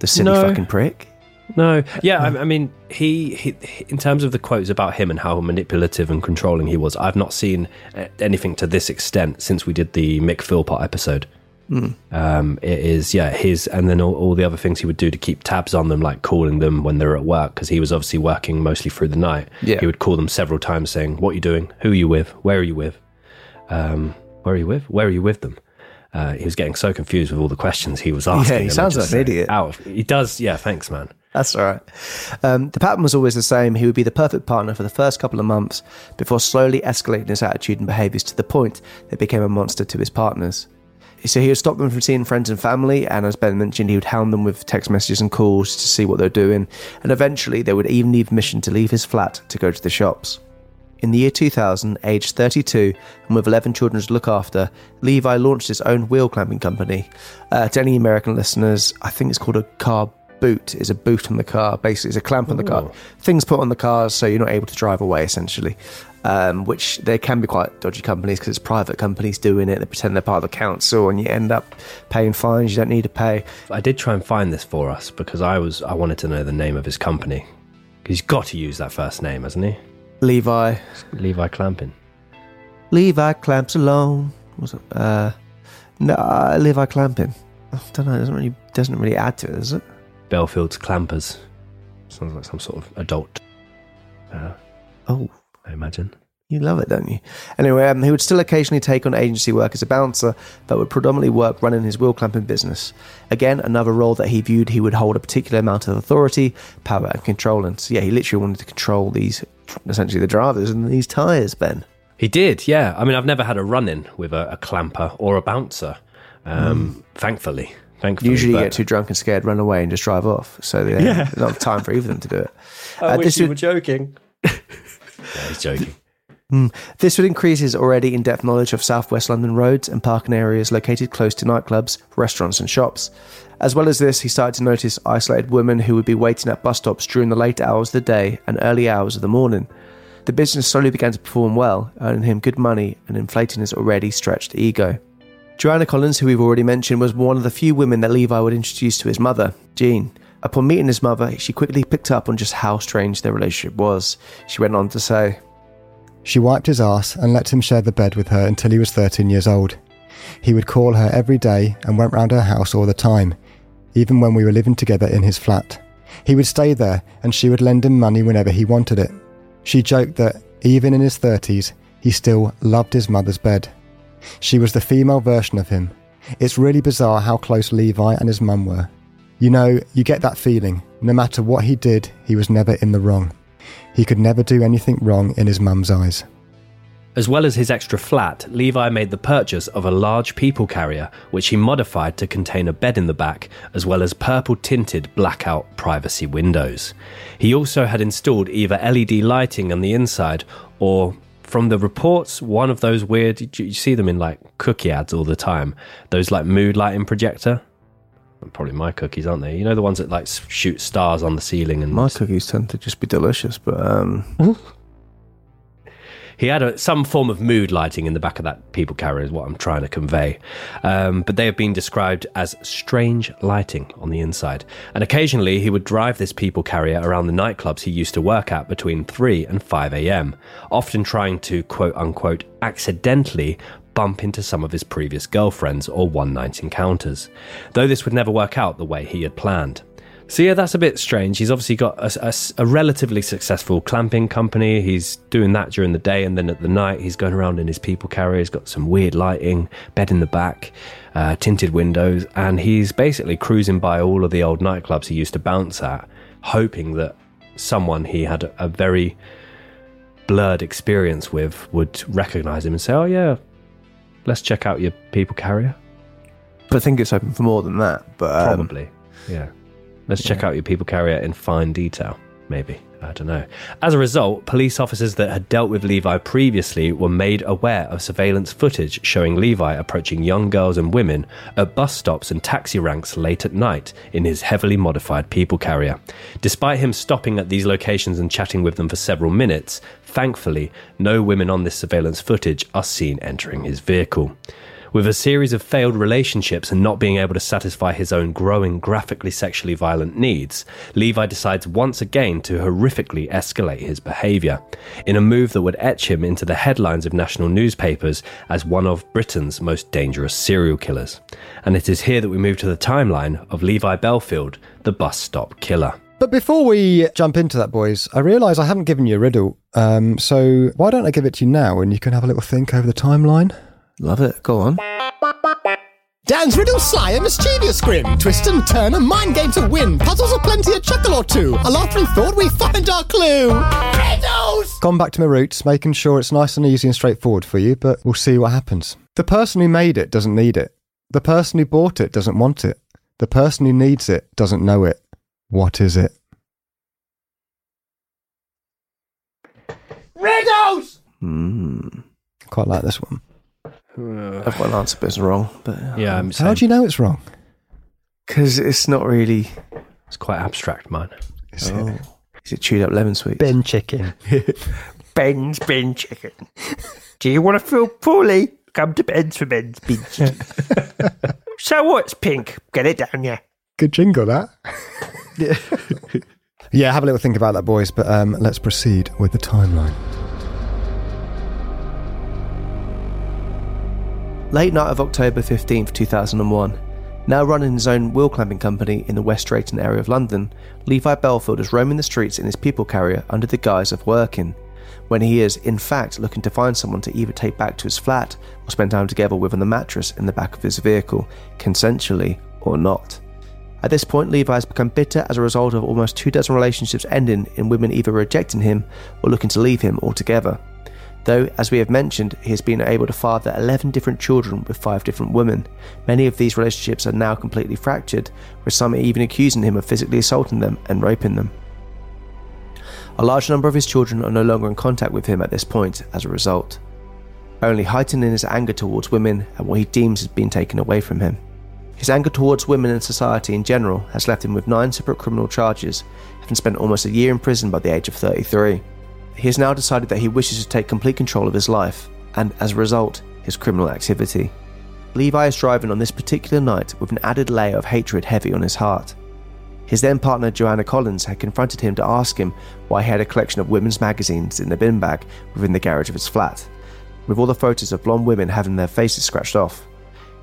Speaker 8: The silly
Speaker 9: No.
Speaker 8: fucking prick.
Speaker 9: No, yeah, I, I mean, he, he, in terms of the quotes about him and how manipulative and controlling he was, I've not seen uh, anything to this extent since we did the Mick Philpott episode.
Speaker 8: Mm.
Speaker 9: Um, it is, yeah, his, and then all, all the other things he would do to keep tabs on them, like calling them when they're at work, because he was obviously working mostly through the night.
Speaker 8: Yeah.
Speaker 9: He would call them several times saying, What are you doing? Who are you with? Where are you with? Um, where are you with? Where are you with them? Uh, he was getting so confused with all the questions he was asking.
Speaker 8: Yeah, he sounds like an idiot.
Speaker 9: Out of, he does, yeah, thanks, man.
Speaker 8: That's all right. Um, the pattern was always the same. He would be the perfect partner for the first couple of months before slowly escalating his attitude and behaviours to the point that became a monster to his partners. So he would stop them from seeing friends and family, and as Ben mentioned, he would hound them with text messages and calls to see what they're doing, and eventually they would even need permission to leave his flat to go to the shops. In the year 2000, aged 32, and with 11 children to look after, Levi launched his own wheel clamping company. Uh, to any American listeners, I think it's called a car boot. Is a boot on the car. Basically, it's a clamp on the car.
Speaker 9: Oh.
Speaker 8: Things put on the cars so you're not able to drive away, essentially. Um, which they can be quite dodgy companies because it's private companies doing it. They pretend they're part of the council, and you end up paying fines you don't need to pay.
Speaker 9: I did try and find this for us because I was I wanted to know the name of his company. He's got to use that first name, hasn't he?
Speaker 8: Levi.
Speaker 9: Levi Clamping.
Speaker 8: Levi clamps alone. Was it? Uh, no, uh, Levi clamping. I don't know. It doesn't really doesn't really add to it, does it?
Speaker 9: Bellfield's Clampers. Sounds like some sort of adult. Uh,
Speaker 8: Oh,
Speaker 9: I imagine.
Speaker 8: you love it, don't you? Anyway, um, he would still occasionally take on agency work as a bouncer, but would predominantly work running his wheel clamping business. Again, another role that he viewed he would hold a particular amount of authority, power, and control. And so, yeah, he literally wanted to control these, essentially the drivers and these tires. Ben.
Speaker 9: He did, yeah. I mean, I've never had a run in with a, a clamper or a bouncer. Um, Thankfully, thankfully.
Speaker 8: Usually, you get too drunk and scared, run away, and just drive off. So, yeah,
Speaker 9: Yeah.
Speaker 8: there's not time for either of them to do it.
Speaker 9: I
Speaker 8: Uh,
Speaker 9: wish
Speaker 8: this
Speaker 9: you
Speaker 8: would-
Speaker 9: were joking. he's joking.
Speaker 8: Mm. This would increase his already in depth knowledge of southwest London roads and parking areas located close to nightclubs, restaurants, and shops. As well as this, he started to notice isolated women who would be waiting at bus stops during the late hours of the day and early hours of the morning. The business slowly began to perform well, earning him good money and inflating his already stretched ego. Joanna Collins, who we've already mentioned, was one of the few women that Levi would introduce to his mother, Jean. Upon meeting his mother, she quickly picked up on just how strange their relationship was. She went on to say,
Speaker 1: She wiped his ass and let him share the bed with her until he was 13 years old. He would call her every day and went round her house all the time, even when we were living together in his flat. He would stay there and she would lend him money whenever he wanted it. She joked that, even in his 30s, he still loved his mother's bed. She was the female version of him. It's really bizarre how close Levi and his mum were. You know, you get that feeling. No matter what he did, he was never in the wrong. He could never do anything wrong in his mum's eyes.
Speaker 9: As well as his extra flat, Levi made the purchase of a large people carrier, which he modified to contain a bed in the back, as well as purple tinted blackout privacy windows. He also had installed either LED lighting on the inside or, from the reports, one of those weird, you see them in like cookie ads all the time, those like mood lighting projector. Probably my cookies, aren't they? You know the ones that like shoot stars on the ceiling and
Speaker 8: My cookies tend to just be delicious, but um,
Speaker 9: He had a, some form of mood lighting in the back of that people carrier, is what I'm trying to convey. Um, but they have been described as strange lighting on the inside. And occasionally he would drive this people carrier around the nightclubs he used to work at between 3 and 5 a.m., often trying to quote unquote accidentally bump into some of his previous girlfriends or one night encounters, though this would never work out the way he had planned. So yeah, that's a bit strange. He's obviously got a relatively successful clamping company. He's doing that during the day, and then at the night he's going around in his people carrier. He's got some weird lighting, bed in the back. uh, tinted windows, and he's basically cruising by all of the old nightclubs he used to bounce at, hoping that someone he had a very blurred experience with would recognize him and say, "Oh yeah, let's check out your people carrier."
Speaker 8: But I think it's open for more than that. But um,
Speaker 9: Probably, yeah. Let's check out your people carrier in fine detail. Maybe. I don't know. As a result, police officers that had dealt with Levi previously were made aware of surveillance footage showing Levi approaching young girls and women at bus stops and taxi ranks late at night in his heavily modified people carrier. Despite him stopping at these locations and chatting with them for several minutes, thankfully, no women on this surveillance footage are seen entering his vehicle. With a series of failed relationships and not being able to satisfy his own growing graphically sexually violent needs, Levi decides once again to horrifically escalate his behaviour, in a move that would etch him into the headlines of national newspapers as one of Britain's most dangerous serial killers. And it is here that we move to the timeline of Levi Bellfield, the bus stop killer.
Speaker 1: But before we jump into that, boys, I realise I haven't given you a riddle. Um, so why don't I give it to you now and you can have a little think over the timeline?
Speaker 8: Love it. Go on.
Speaker 13: Dan's riddle sly and mischievous grin. Twist and turn, a mind game to win. Puzzles aplenty, a chuckle or two. A laughter and thought, we find our clue. Riddles!
Speaker 1: Gone back to my roots, making sure it's nice and easy and straightforward for you, but we'll see what happens. The person who made it doesn't need it. The person who bought it doesn't want it. The person who needs it doesn't know it. What is it?
Speaker 13: Riddles!
Speaker 8: Hmm.
Speaker 1: Quite like this one.
Speaker 8: I've got an answer, but it's wrong. But
Speaker 9: Yeah, I'm
Speaker 1: How do you know it's wrong?
Speaker 8: Because it's not really.
Speaker 9: It's quite abstract, mine.
Speaker 1: Is
Speaker 8: oh.
Speaker 1: it?
Speaker 8: Is it chewed up lemon sweets?
Speaker 1: Ben chicken.
Speaker 14: Ben's bin chicken. Do you want to feel poorly? Come to Ben's for Ben's bin chicken. so what's pink? Get it down, yeah.
Speaker 1: Good jingle, that. yeah, have a little think about that, boys, but um, let's proceed with the timeline.
Speaker 8: Late night of October 15th, 2001. Now running his own wheel clamping company in the West Drayton area of London, Levi Bellfield is roaming the streets in his people carrier under the guise of working, when he is, in fact, looking to find someone to either take back to his flat or spend time together with on the mattress in the back of his vehicle, consensually or not. At this point, Levi has become bitter as a result of almost two dozen relationships ending in women either rejecting him or looking to leave him altogether. Though, as we have mentioned, he has been able to father 11 different children with 5 different women. Many of these relationships are now completely fractured, with some even accusing him of physically assaulting them and raping them. A large number of his children are no longer in contact with him at this point as a result, only heightening his anger towards women and what he deems has been taken away from him. His anger towards women and society in general has left him with nine separate criminal charges, having spent almost a year in prison by the age of 33 he has now decided that he wishes to take complete control of his life, and as a result, his criminal activity. Levi is driving on this particular night with an added layer of hatred heavy on his heart. His then partner Joanna Collins had confronted him to ask him why he had a collection of women's magazines in the bin bag within the garage of his flat, with all the photos of blonde women having their faces scratched off.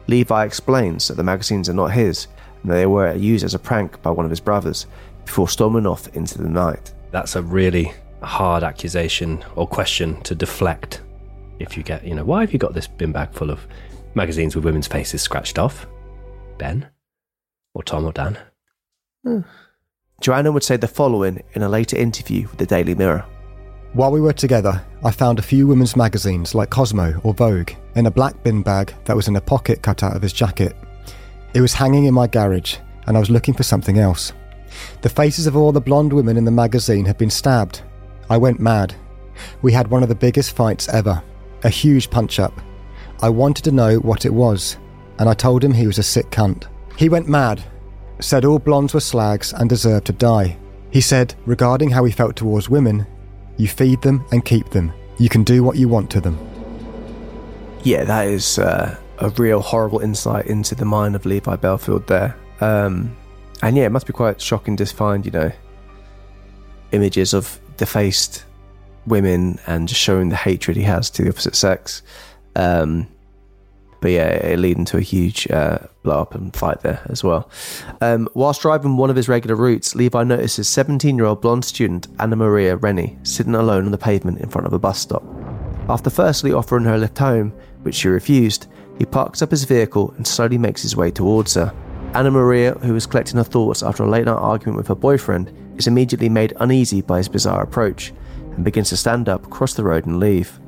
Speaker 8: Levi explains that the magazines are not his and that they were used as a prank by one of his brothers before storming off into the night.
Speaker 9: That's a really hard accusation or question to deflect. If you get, you know, why have you got this bin bag full of magazines with women's faces scratched off? Ben? Or Tom or Dan? Hmm.
Speaker 8: Joanna would say the following in a later interview with the Daily Mirror.
Speaker 1: While we were together, I found a few women's magazines like Cosmo or Vogue in a black bin bag that was in a pocket cut out of his jacket. It was hanging in my garage, and I was looking for something else. The faces of all the blonde women in the magazine had been stabbed. I went mad. We had one of the biggest fights ever, a huge punch up. I wanted to know what it was, and I told him he was a sick cunt. He went mad, said all blondes were slags and deserved to die. He said, regarding how he felt towards women, you feed them and keep them. You can do what you want to them.
Speaker 8: Yeah, that is uh, a real horrible insight into the mind of Levi Bellfield there. Um, and yeah, it must be quite shocking to find, you know, images of defaced women and just showing the hatred he has to the opposite sex. Um, but yeah, it leading to a huge uh, blow up and fight there as well. Um, whilst driving one of his regular routes, Levi notices 17 year old blonde student Anna Maria Rennie sitting alone on the pavement in front of a bus stop. After firstly offering her a lift home, which she refused, He parks up his vehicle and slowly makes his way towards her. Anna Maria, who was collecting her thoughts after a late night argument with her boyfriend, is immediately made uneasy by his bizarre approach and begins to stand up, cross the road, and leave.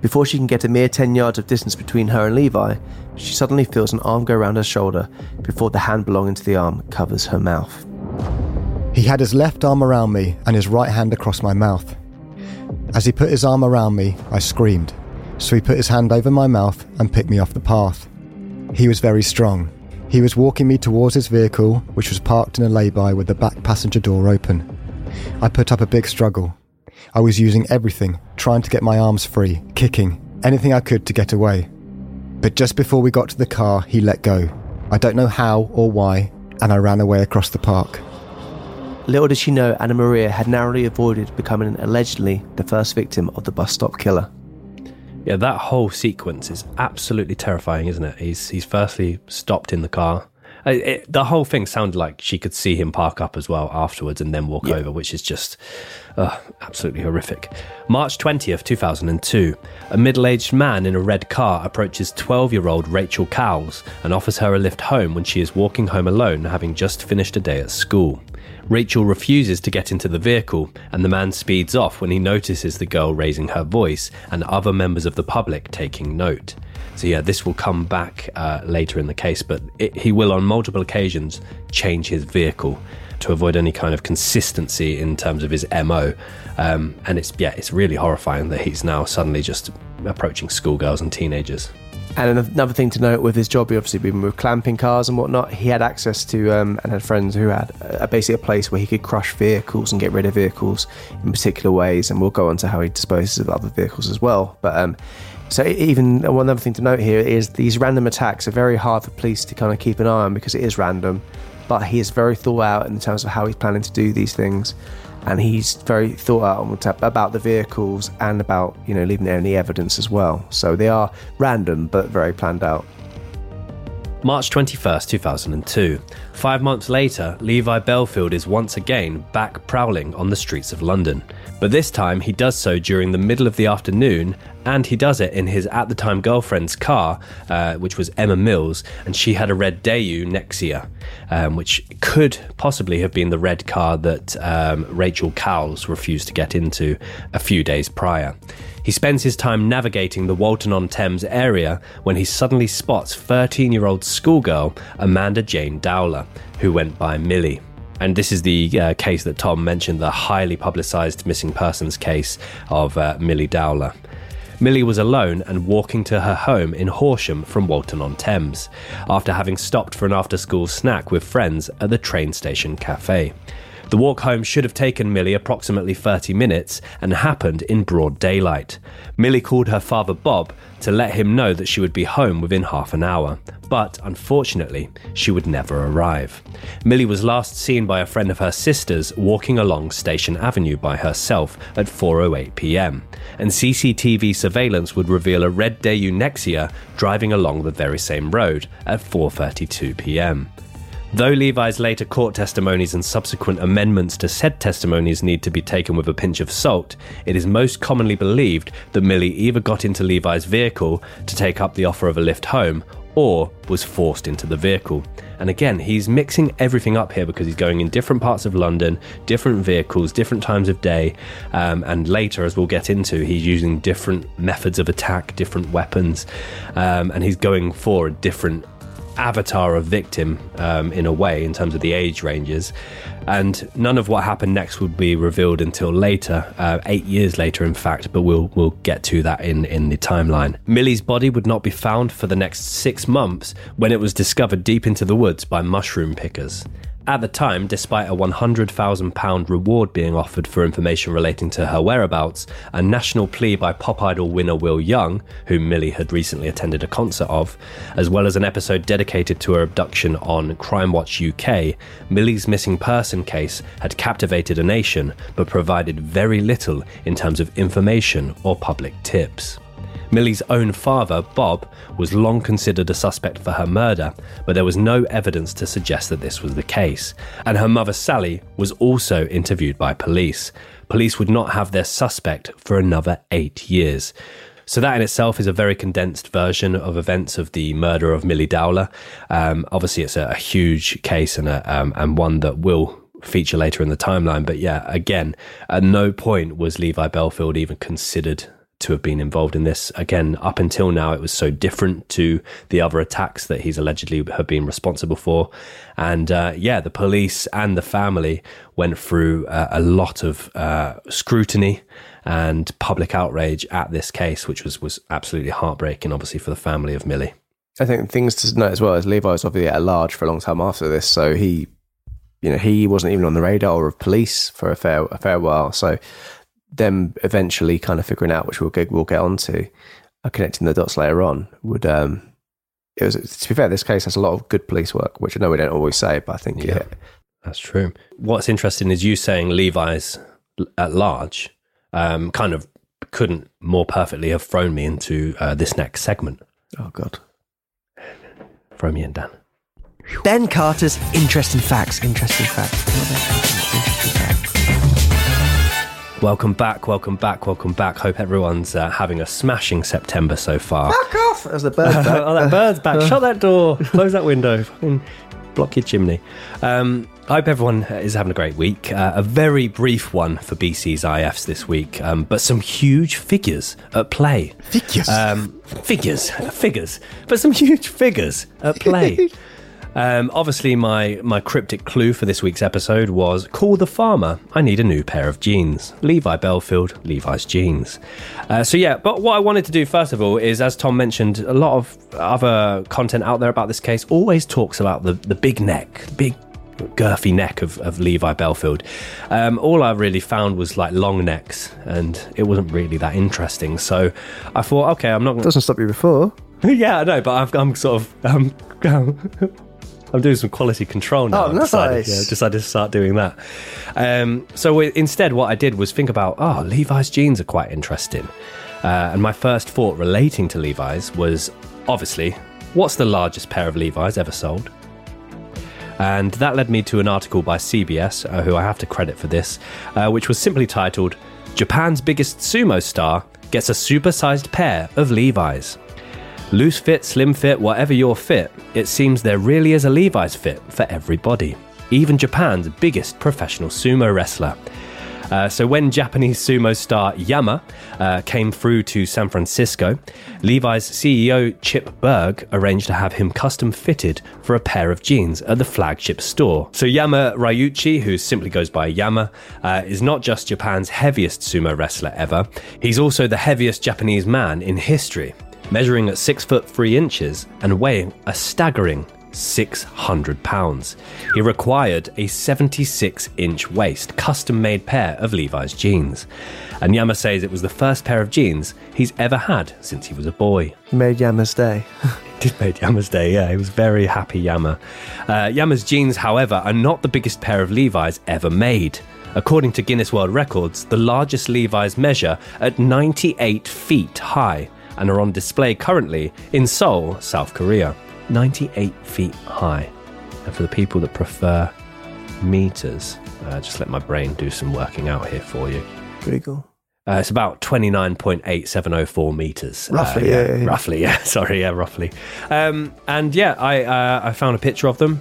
Speaker 8: Before she can get a mere 10 yards of distance between her and Levi, she suddenly feels an arm go around her shoulder before the hand belonging to the arm covers her mouth.
Speaker 1: He had his left arm around me and his right hand across my mouth. As he put his arm around me, I screamed, so he put his hand over my mouth and picked me off the path. He was very strong. He was walking me towards his vehicle, which was parked in a lay-by with the back passenger door open. I put up a big struggle. I was using everything, trying to get my arms free, kicking, anything I could to get away. But just before we got to the car, he let go. I don't know how or why, and I ran away across the park.
Speaker 8: Little did she know Anna Maria had narrowly avoided becoming allegedly the first victim of the bus stop killer.
Speaker 9: Yeah, that whole sequence is absolutely terrifying, isn't it? He's he's firstly stopped in the car. Uh, It, the whole thing sounded like she could see him park up as well afterwards and then walk
Speaker 8: Yeah.
Speaker 9: over, which is just uh, absolutely horrific. March 20th, 2002, a middle aged man in a red car approaches 12 year old Rachel Cowles and offers her a lift home when she is walking home alone, having just finished a day at school. Rachel refuses to get into the vehicle, and the man speeds off when he notices the girl raising her voice and other members of the public taking note. So, yeah, this will come back uh, later in the case, but it, he will on multiple occasions change his vehicle to avoid any kind of consistency in terms of his MO. Um, and it's, yeah, it's really horrifying that he's now suddenly just approaching schoolgirls and teenagers.
Speaker 8: And another thing to note with his job, he obviously been with clamping cars and whatnot. He had access to um, and had friends who had uh, basically a place where he could crush vehicles and get rid of vehicles in particular ways. And we'll go on to how he disposes of other vehicles as well. But um, so even one other thing to note here is these random attacks are very hard for police to kind of keep an eye on because it is random. But he is very thought out in terms of how he's planning to do these things. And he's very thought out about the vehicles and about, you know, leaving any evidence as well. So they are random but very planned out.
Speaker 9: March 21st, 2002. Five months later, Levi Bellfield is once again back prowling on the streets of London. But this time he does so during the middle of the afternoon, and he does it in his at the time girlfriend's car, uh, which was Emma Mills, and she had a red Daewoo Nexia, um, which could possibly have been the red car that um, Rachel Cowles refused to get into a few days prior. He spends his time navigating the Walton on Thames area when he suddenly spots 13 year old schoolgirl Amanda Jane Dowler, who went by Milly. And this is the uh, case that Tom mentioned, the highly publicised missing persons case of uh, Milly Dowler. Milly was alone and walking to her home in Hersham from Walton on Thames, after having stopped for an after school snack with friends at the train station cafe. The walk home should have taken Milly approximately 30 minutes and happened in broad daylight. Milly called her father Bob to let him know that she would be home within half an hour, but unfortunately, she would never arrive. Milly was last seen by a friend of her sister's walking along Station Avenue by herself at 4:08 p.m., and CCTV surveillance would reveal a red Daewoo Nexia driving along the very same road at 4:32 p.m. Though Levi's later court testimonies and subsequent amendments to said testimonies need to be taken with a pinch of salt, it is most commonly believed that Milly either got into Levi's vehicle to take up the offer of a lift home or was forced into the vehicle. And again, he's mixing everything up here because he's going in different parts of London, different vehicles, different times of day, um, and later, as we'll get into, he's using different methods of attack, different weapons, um, and he's going for a different avatar of victim um, in a way in terms of the age ranges. And none of what happened next would be revealed until later uh, eight years later in fact but we'll we'll get to that in in the timeline. Milly's body would not be found for the next six months when it was discovered deep into the woods by mushroom pickers at the time, despite a £100,000 reward being offered for information relating to her whereabouts, a national plea by pop idol winner Will Young, whom Milly had recently attended a concert of, as well as an episode dedicated to her abduction on Crimewatch UK, Milly's missing person case had captivated a nation but provided very little in terms of information or public tips. Milly's own father, Bob, was long considered a suspect for her murder, but there was no evidence to suggest that this was the case. And her mother, Sally, was also interviewed by police. Police would not have their suspect for another eight years. So that in itself is a very condensed version of events of the murder of Milly Dowler. Um, obviously, it's a, a huge case and a, um, and one that will feature later in the timeline. But yeah, again, at no point was Levi Bellfield even considered to have been involved in this. Again, up until now, it was so different to the other attacks that he's allegedly have been responsible for. And uh, yeah, the police and the family went through uh, a lot of uh, scrutiny and public outrage at this case, which was was absolutely heartbreaking, obviously for the family of Milly.
Speaker 8: I think things to note as well is Levi was obviously at large for a long time after this, so he, you know, he wasn't even on the radar of police for a fair a fair while. So them eventually kind of figuring out, which we'll get we'll get onto, uh, connecting the dots later on would. um it was to be fair, this case has a lot of good police work, which I know we don't always say, but I think yeah,
Speaker 9: That's true. What's interesting is you saying Levi's at large um, kind of couldn't more perfectly have thrown me into uh, this next segment.
Speaker 8: Oh God,
Speaker 9: throw me in, Dan.
Speaker 8: Ben Carter's interesting facts. Interesting facts. Interesting facts.
Speaker 9: Welcome back, welcome back, welcome back. Hope everyone's uh, having a smashing September so far.
Speaker 8: Fuck off! As the bird back.
Speaker 9: oh, that bird's back. Shut that door. Close that window. Fucking block your chimney. Um, I hope everyone is having a great week. Uh, a very brief one for BC's IFs this week, um, but some huge figures at play.
Speaker 1: Figures?
Speaker 9: Um, figures. Figures. But some huge figures at play. Um, obviously, my, my cryptic clue for this week's episode was Call the farmer. I need a new pair of jeans. Levi Bellfield, Levi's jeans. Uh, so, yeah, but what I wanted to do first of all is, as Tom mentioned, a lot of other content out there about this case always talks about the, the big neck, big girthy neck of, of Levi Bellfield. Um, all I really found was like long necks, and it wasn't really that interesting. So I thought, okay, I'm not going
Speaker 8: Doesn't stop you before.
Speaker 9: yeah, I know, but I've, I'm sort of um, I'm doing some quality control now.
Speaker 8: Oh,
Speaker 9: I've decided,
Speaker 8: nice.
Speaker 9: yeah, decided to start doing that. Um, so we, instead, what I did was think about, oh, Levi's jeans are quite interesting. Uh, and my first thought relating to Levi's was obviously, what's the largest pair of Levi's ever sold? And that led me to an article by CBS, uh, who I have to credit for this, uh, which was simply titled Japan's biggest sumo star gets a supersized pair of Levi's. Loose fit, slim fit, whatever your fit, it seems there really is a Levi's fit for everybody. Even Japan's biggest professional sumo wrestler. Uh, so when Japanese sumo star Yama uh, came through to San Francisco, Levi's CEO Chip Bergh arranged to have him custom fitted for a pair of jeans at the flagship store. So Yama Ryuichi, who simply goes by Yama, uh, is not just Japan's heaviest sumo wrestler ever, he's also the heaviest Japanese man in history, measuring at 6 foot 3 inches and weighing a staggering 600 pounds. He required a 76 inch waist, custom made pair of Levi's jeans. And Yama says it was the first pair of jeans he's ever had since he was a boy.
Speaker 8: Made Yama's day.
Speaker 9: Did made Yama's day, yeah. He was very happy, Yama. Uh, Yama's jeans, however, are not the biggest pair of Levi's ever made. According to Guinness World Records, the largest Levi's measure at 98 feet high and are on display currently in Seoul, South Korea. 98 feet high. And for the people that prefer meters, uh, just let my brain do some working out here for you.
Speaker 8: Pretty cool.
Speaker 9: Uh, it's about 29.8704 meters.
Speaker 8: Roughly,
Speaker 9: Uh,
Speaker 8: yeah, yeah, yeah.
Speaker 9: Roughly, yeah. Sorry, yeah, roughly. Um, and yeah, I, uh, I found a picture of them.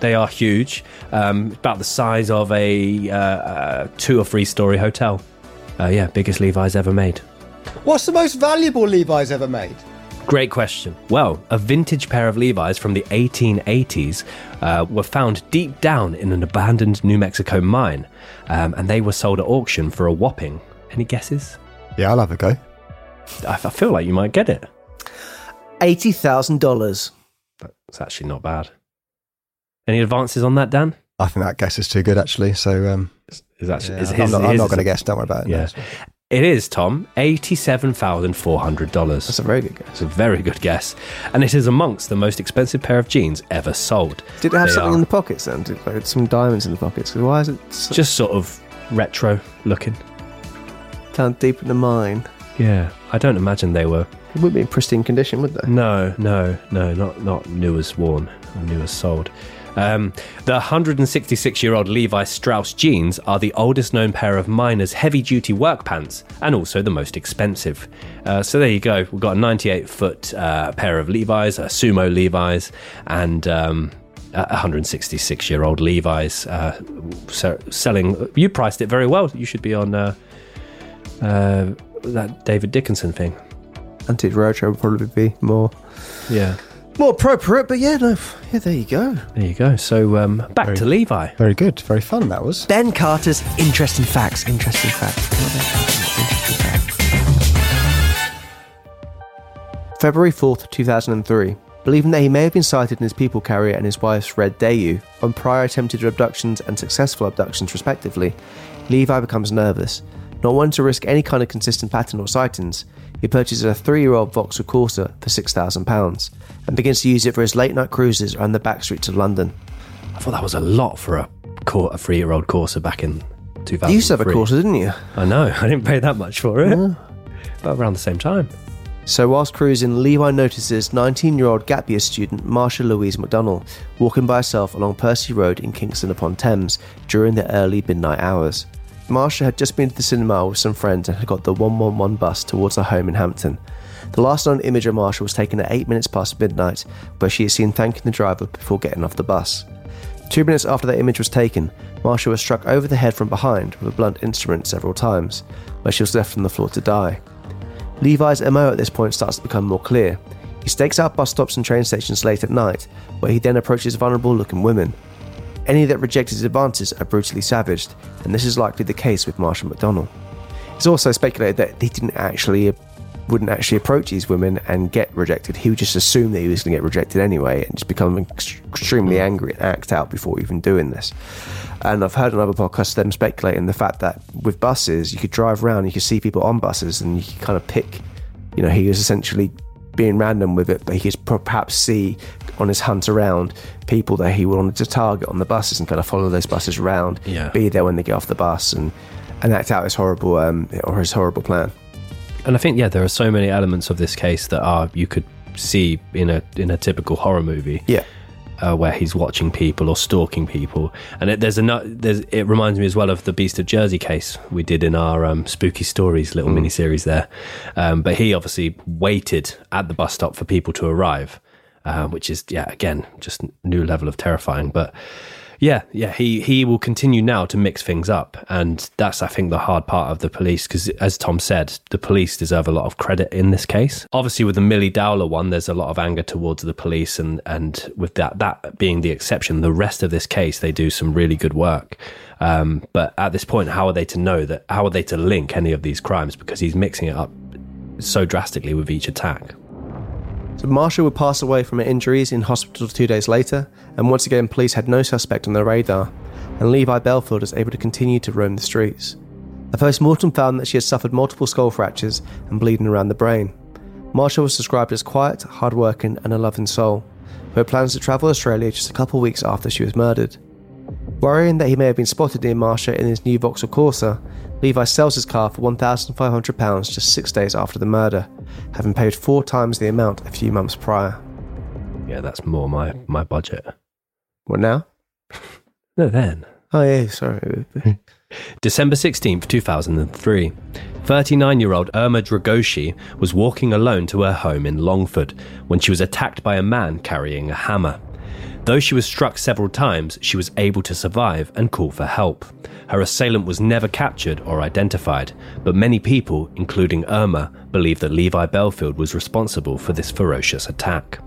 Speaker 9: They are huge, um, about the size of a uh, uh, two or three story hotel. Uh, yeah, biggest Levi's ever made.
Speaker 1: What's the most valuable Levi's ever made?
Speaker 9: Great question. Well, a vintage pair of Levi's from the 1880s uh, were found deep down in an abandoned New Mexico mine, um, and they were sold at auction for a whopping. Any guesses?
Speaker 1: Yeah, I'll have a go.
Speaker 9: I, I feel like you might get it.
Speaker 8: Eighty thousand dollars.
Speaker 9: That's actually not bad. Any advances on that, Dan?
Speaker 1: I think that guess is too good, actually. So, um,
Speaker 9: Is actually
Speaker 1: yeah,
Speaker 9: is
Speaker 1: I'm
Speaker 9: his-
Speaker 1: not, I'm
Speaker 9: his
Speaker 1: not going to guess. Don't worry about it.
Speaker 9: Yeah. It is, Tom, $87,400. That's
Speaker 8: a very good guess.
Speaker 9: It's a very good guess. And it is amongst the most expensive pair of jeans ever sold.
Speaker 8: Did it have
Speaker 9: They
Speaker 8: something
Speaker 9: are
Speaker 8: in the pockets then? Did it have some diamonds in the pockets? Why is it so,
Speaker 9: Just sort of retro looking.
Speaker 8: down deep in the mine?
Speaker 9: Yeah. I don't imagine they were.
Speaker 8: It wouldn't be in pristine condition, would they?
Speaker 9: No, no, no, not, not new as worn or new as sold. Um, the 166 year old Levi Strauss jeans are the oldest known pair of miners' heavy duty work pants and also the most expensive. Uh, so there you go. We've got a 98 foot uh, pair of Levi's, a sumo Levi's, and. Um, a 166 year old Levi's uh, so selling. You priced it very well. You should be on uh, uh, that David Dickinson thing.
Speaker 8: Antique Roadshow would probably be more
Speaker 9: Yeah.
Speaker 8: More appropriate, but yeah, no, yeah, there you go.
Speaker 9: There you go. So um, back to Levi.
Speaker 1: Very good. Very fun, that was.
Speaker 8: Ben Carter's interesting facts. Interesting facts. Interesting facts. February 4th, 2003. Believing that he may have been sighted in his people carrier and his wife's red Daewoo on prior attempted abductions and successful abductions, respectively, Levi becomes nervous. Not wanting to risk any kind of consistent pattern or sightings, he purchases a three year old Vauxhall Corsa for £6,000 and begins to use it for his late night cruises around the back streets of London.
Speaker 9: I thought that was a lot for a, a three year old Corsa back in 2000.
Speaker 8: You used to have a Corsa, didn't you?
Speaker 9: I know. I didn't pay that much for it. But around the same time.
Speaker 8: So, whilst cruising, Levi notices 19 year old gap year student Marsha Louise McDonnell walking by herself along Percy Road in Kingston upon Thames during the early midnight hours. Marsha had just been to the cinema with some friends and had got the 111 bus towards her home in Hampton. The last known image of Marsha was taken at 8 minutes past midnight, where she is seen thanking the driver before getting off the bus. Two minutes after that image was taken, Marsha was struck over the head from behind with a blunt instrument several times, where she was left on the floor to die. Levi's MO at this point starts to become more clear. He stakes out bus stops and train stations late at night, where he then approaches vulnerable looking women. Any that reject his advances are brutally savaged, and this is likely the case with Marsha McDonnell. It's also speculated that he didn't actually wouldn't actually approach these women and get rejected. He would just assume that he was going to get rejected anyway and just become extremely hmm. angry and act out before even doing this. And I've heard on other podcasts them speculating the fact that with buses, you could drive around, you could see people on buses, and you could kind of pick. You know, he was essentially being random with it, but he could perhaps see on his hunt around people that he wanted to target on the buses and kind of follow those buses around,
Speaker 9: Yeah.
Speaker 8: be there when they get off the bus, and and act out his horrible um, or his horrible plan.
Speaker 9: And I think yeah, there are so many elements of this case that are you could see in a in a typical horror movie.
Speaker 8: Yeah.
Speaker 9: Uh, where he's watching people or stalking people, and it, there's a there's it reminds me as well of the Beast of Jersey case we did in our um, spooky stories little mini series there. Um, but he obviously waited at the bus stop for people to arrive, uh, which is yeah again just new level of terrifying. But yeah, yeah, he he will continue now to mix things up, and that's I think the hard part of the police because, as Tom said, the police deserve a lot of credit in this case. Obviously, with the Milly Dowler one, there's a lot of anger towards the police, and and with that that being the exception, the rest of this case they do some really good work. Um, but at this point, how are they to know that? How are they to link any of these crimes? Because he's mixing it up so drastically with each attack.
Speaker 8: So Marsha would pass away from her injuries in hospital two days later, and once again police had no suspect on their radar, and Levi Bellfield was able to continue to roam the streets. A post-mortem found that she had suffered multiple skull fractures and bleeding around the brain. Marsha was described as quiet, hardworking, and a loving soul, who had plans to travel Australia just a couple weeks after she was murdered. Worrying that he may have been spotted near Marsha in his new Vauxhall Corsa, Levi sells his car for £1,500 just six days after the murder, having paid four times the amount a few months prior.
Speaker 9: Yeah, that's more my my budget.
Speaker 8: What now?
Speaker 9: No, then.
Speaker 8: Oh, yeah, sorry.
Speaker 9: December 16th, 2003. 39 year old Irma Dragoshi was walking alone to her home in Longford when she was attacked by a man carrying a hammer. Though she was struck several times, she was able to survive and call for help. Her assailant was never captured or identified, but many people, including Irma, believe that Levi Bellfield was responsible for this ferocious attack.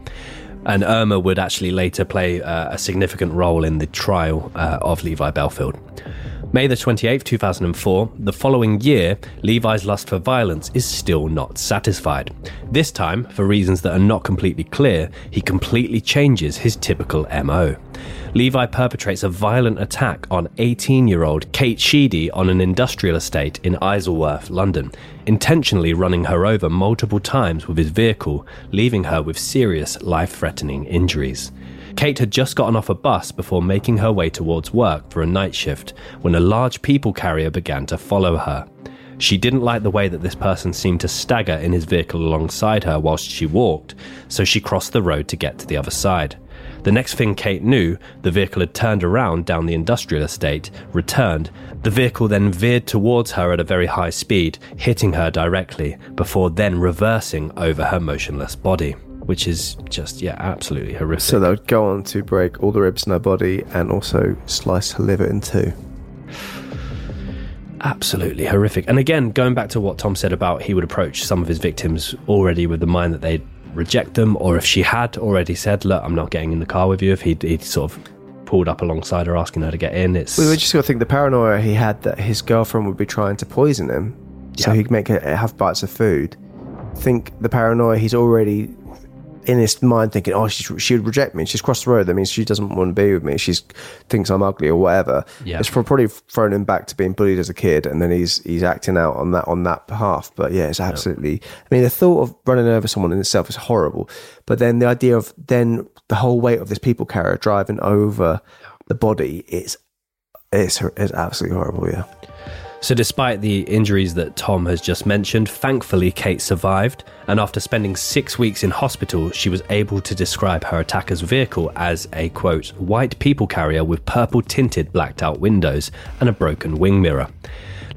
Speaker 9: And Irma would actually later play uh, a significant role in the trial uh, of Levi Bellfield. May the 28th, 2004, the following year, Levi's lust for violence is still not satisfied. This time, for reasons that are not completely clear, he completely changes his typical MO. Levi perpetrates a violent attack on 18 year old Kate Sheedy on an industrial estate in Isleworth, London, intentionally running her over multiple times with his vehicle, leaving her with serious life threatening injuries. Kate had just gotten off a bus before making her way towards work for a night shift when a large people carrier began to follow her. She didn't like the way that this person seemed to stagger in his vehicle alongside her whilst she walked, so she crossed the road to get to the other side. The next thing Kate knew, the vehicle had turned around down the industrial estate, returned. The vehicle then veered towards her at a very high speed, hitting her directly, before then reversing over her motionless body. Which is just, yeah, absolutely horrific.
Speaker 8: So they would go on to break all the ribs in her body and also slice her liver in two.
Speaker 9: absolutely horrific. And again, going back to what Tom said about he would approach some of his victims already with the mind that they'd reject them, or if she had already said, "Look, I'm not getting in the car with you," if he'd, he'd sort of pulled up alongside her asking her to get in, it's
Speaker 8: We were just going to think the paranoia he had that his girlfriend would be trying to poison him, so
Speaker 9: Yeah.
Speaker 8: he'd make her have bites of food. Think the paranoia he's already in his mind thinking, oh, she's, she would reject me. She's crossed the road. That means she doesn't want to be with me. She thinks I'm ugly or whatever.
Speaker 9: Yeah.
Speaker 8: It's probably thrown him back to being bullied as a kid, and then he's he's acting out on that on that behalf. But yeah, it's absolutely. I mean, the thought of running over someone in itself is horrible. But then the idea of then the whole weight of this people carrier driving over the body, it's it's it's absolutely horrible. Yeah.
Speaker 9: So, despite the injuries that Tom has just mentioned, thankfully Kate survived, and after spending six weeks in hospital, she was able to describe her attacker's vehicle as a quote, white people carrier with purple tinted blacked out windows and a broken wing mirror.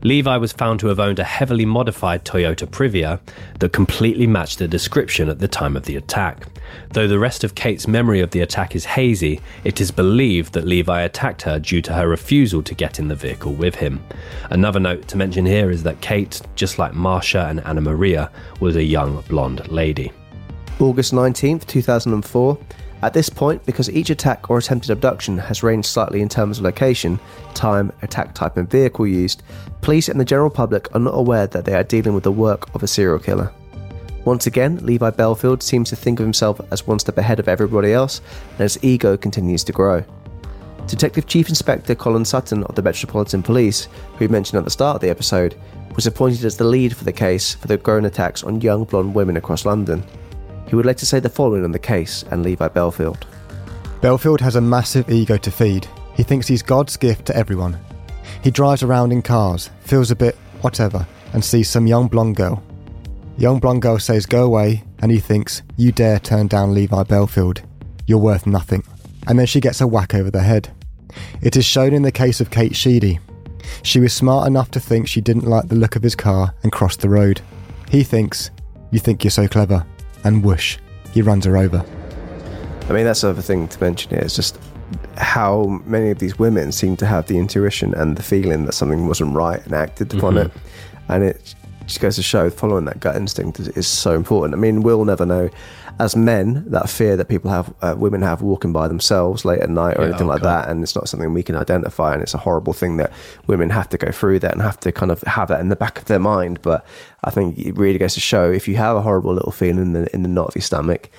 Speaker 9: Levi was found to have owned a heavily modified Toyota Previa that completely matched the description at the time of the attack. Though the rest of Kate's memory of the attack is hazy, it is believed that Levi attacked her due to her refusal to get in the vehicle with him. Another note to mention here is that Kate, just like Marsha and Anna Maria, was a young blonde lady.
Speaker 8: August 19th, 2004. At this point, because each attack or attempted abduction has ranged slightly in terms of location, time, attack type, and vehicle used, police and the general public are not aware that they are dealing with the work of a serial killer. Once again, Levi Bellfield seems to think of himself as one step ahead of everybody else, and his ego continues to grow. Detective Chief Inspector Colin Sutton of the Metropolitan Police, who mentioned at the start of the episode, was appointed as the lead for the case for the growing attacks on young blonde women across London. He would later say the following on the case and Levi Bellfield.
Speaker 1: Bellfield has a massive ego to feed. He thinks he's God's gift to everyone. He drives around in cars, feels a bit whatever, and sees some young blonde girl. The young blonde girl says go away, and he thinks, You dare turn down Levi Bellfield. You're worth nothing. And then she gets a whack over the head. It is shown in the case of Kate Sheedy. She was smart enough to think she didn't like the look of his car and crossed the road. He thinks, You think you're so clever. And whoosh, he runs her over.
Speaker 8: I mean, that's the other thing to mention here. It's just how many of these women seem to have the intuition and the feeling that something wasn't right and acted upon
Speaker 9: Mhm.
Speaker 8: it. And it just goes to show following that gut instinct is, is so important. I mean, we'll never know as men that fear that people have, uh, women have walking by themselves late at night or
Speaker 9: Yeah,
Speaker 8: anything
Speaker 9: oh
Speaker 8: like
Speaker 9: God.
Speaker 8: that. And it's not something we can identify. And it's a horrible thing that women have to go through that and have to kind of have that in the back of their mind. But I think it really goes to show if you have a horrible little feeling in the, in the knot of your stomach,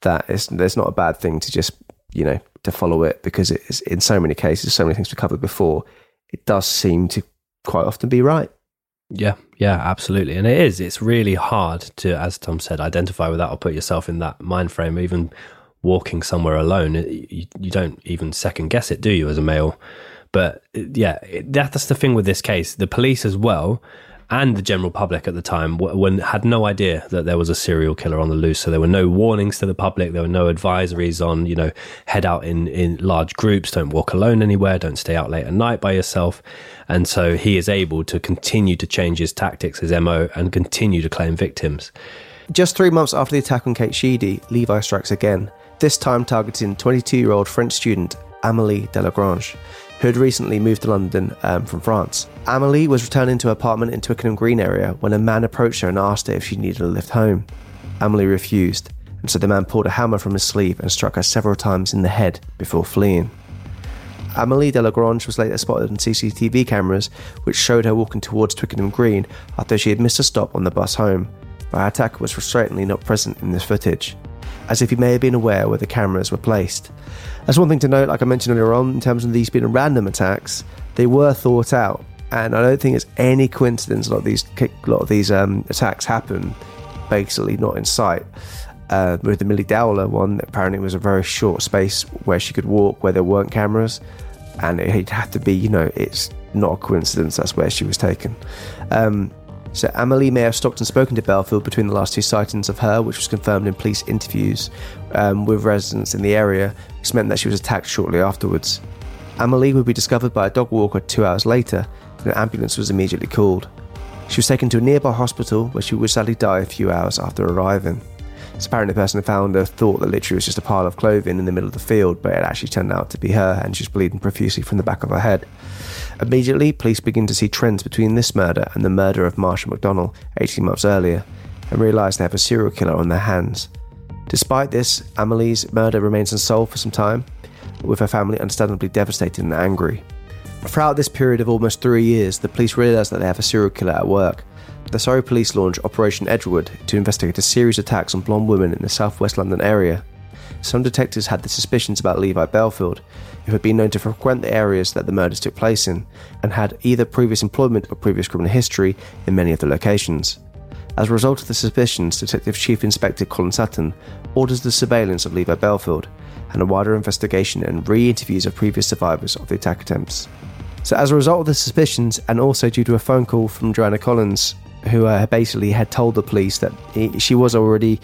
Speaker 8: that it's, there's not a bad thing to just, you know, to follow it because it's in so many cases, so many things we covered before, it does seem to quite often be right.
Speaker 9: Yeah, yeah, absolutely. And it is. It's really hard to, as Tom said, identify with that or put yourself in that mind frame. Even walking somewhere alone, you, you don't even second guess it, do you, as a male? But yeah, that, that's the thing with this case. The police as well. And the general public at the time when had no idea that there was a serial killer on the loose. So there were no warnings to the public. There were no advisories on, you know, head out in, in large groups, don't walk alone anywhere, don't stay out late at night by yourself. And so he is able to continue to change his tactics, his MO, and continue to claim victims.
Speaker 8: Just three months after the attack on Kate Sheedy, Levi strikes again, this time targeting 22 year old French student Amelie Delagrange, who had recently moved to London um, from France. Amelie was returning to her apartment in Twickenham Green area when a man approached her and asked her if she needed a lift home. Amelie refused, and so the man pulled a hammer from his sleeve and struck her several times in the head before fleeing. Amelie Delagrange was later spotted on CCTV cameras, which showed her walking towards Twickenham Green after she had missed a stop on the bus home, but her attacker was frustratingly not present in this footage, as if he may have been aware where the cameras were placed. That's one thing to note, like I mentioned earlier on, in terms of these being random attacks, they were thought out, and I don't think it's any coincidence a lot of these a lot of these um, attacks happen basically not in sight. Uh, with the Milly Dowler one, apparently it was a very short space where she could walk, where there weren't cameras, and it had to be, you know, it's not a coincidence that's where she was taken. Um, So Amelie may have stopped and spoken to Bellfield between the last two sightings of her, which was confirmed in police interviews um, with residents in the area, which meant that she was attacked shortly afterwards. Amelie would be discovered by a dog walker two hours later, and an ambulance was immediately called. She was taken to a nearby hospital where she would sadly die a few hours after arriving. So apparently, the person who found her thought that literally was just a pile of clothing in the middle of the field, but it actually turned out to be her, and she was bleeding profusely from the back of her head. Immediately, police begin to see trends between this murder and the murder of Marsha McDonnell 18 months earlier, and realise they have a serial killer on their hands. Despite this, Amelie's murder remains unsolved for some time, with her family understandably devastated and angry. Throughout this period of almost three years, the police realise that they have a serial killer at work. The Surrey police launch Operation Edgewood to investigate a series of attacks on blonde women in the southwest London area. Some detectives had the suspicions about Levi Bellfield, who had been known to frequent the areas that the murders took place in, and had either previous employment or previous criminal history in many of the locations. As a result of the suspicions, Detective Chief Inspector Colin Sutton orders the surveillance of Levi Bellfield and a wider investigation and re interviews of previous survivors of the attack attempts. So, as a result of the suspicions, and also due to a phone call from Joanna Collins, who uh, basically had told the police that he, she was already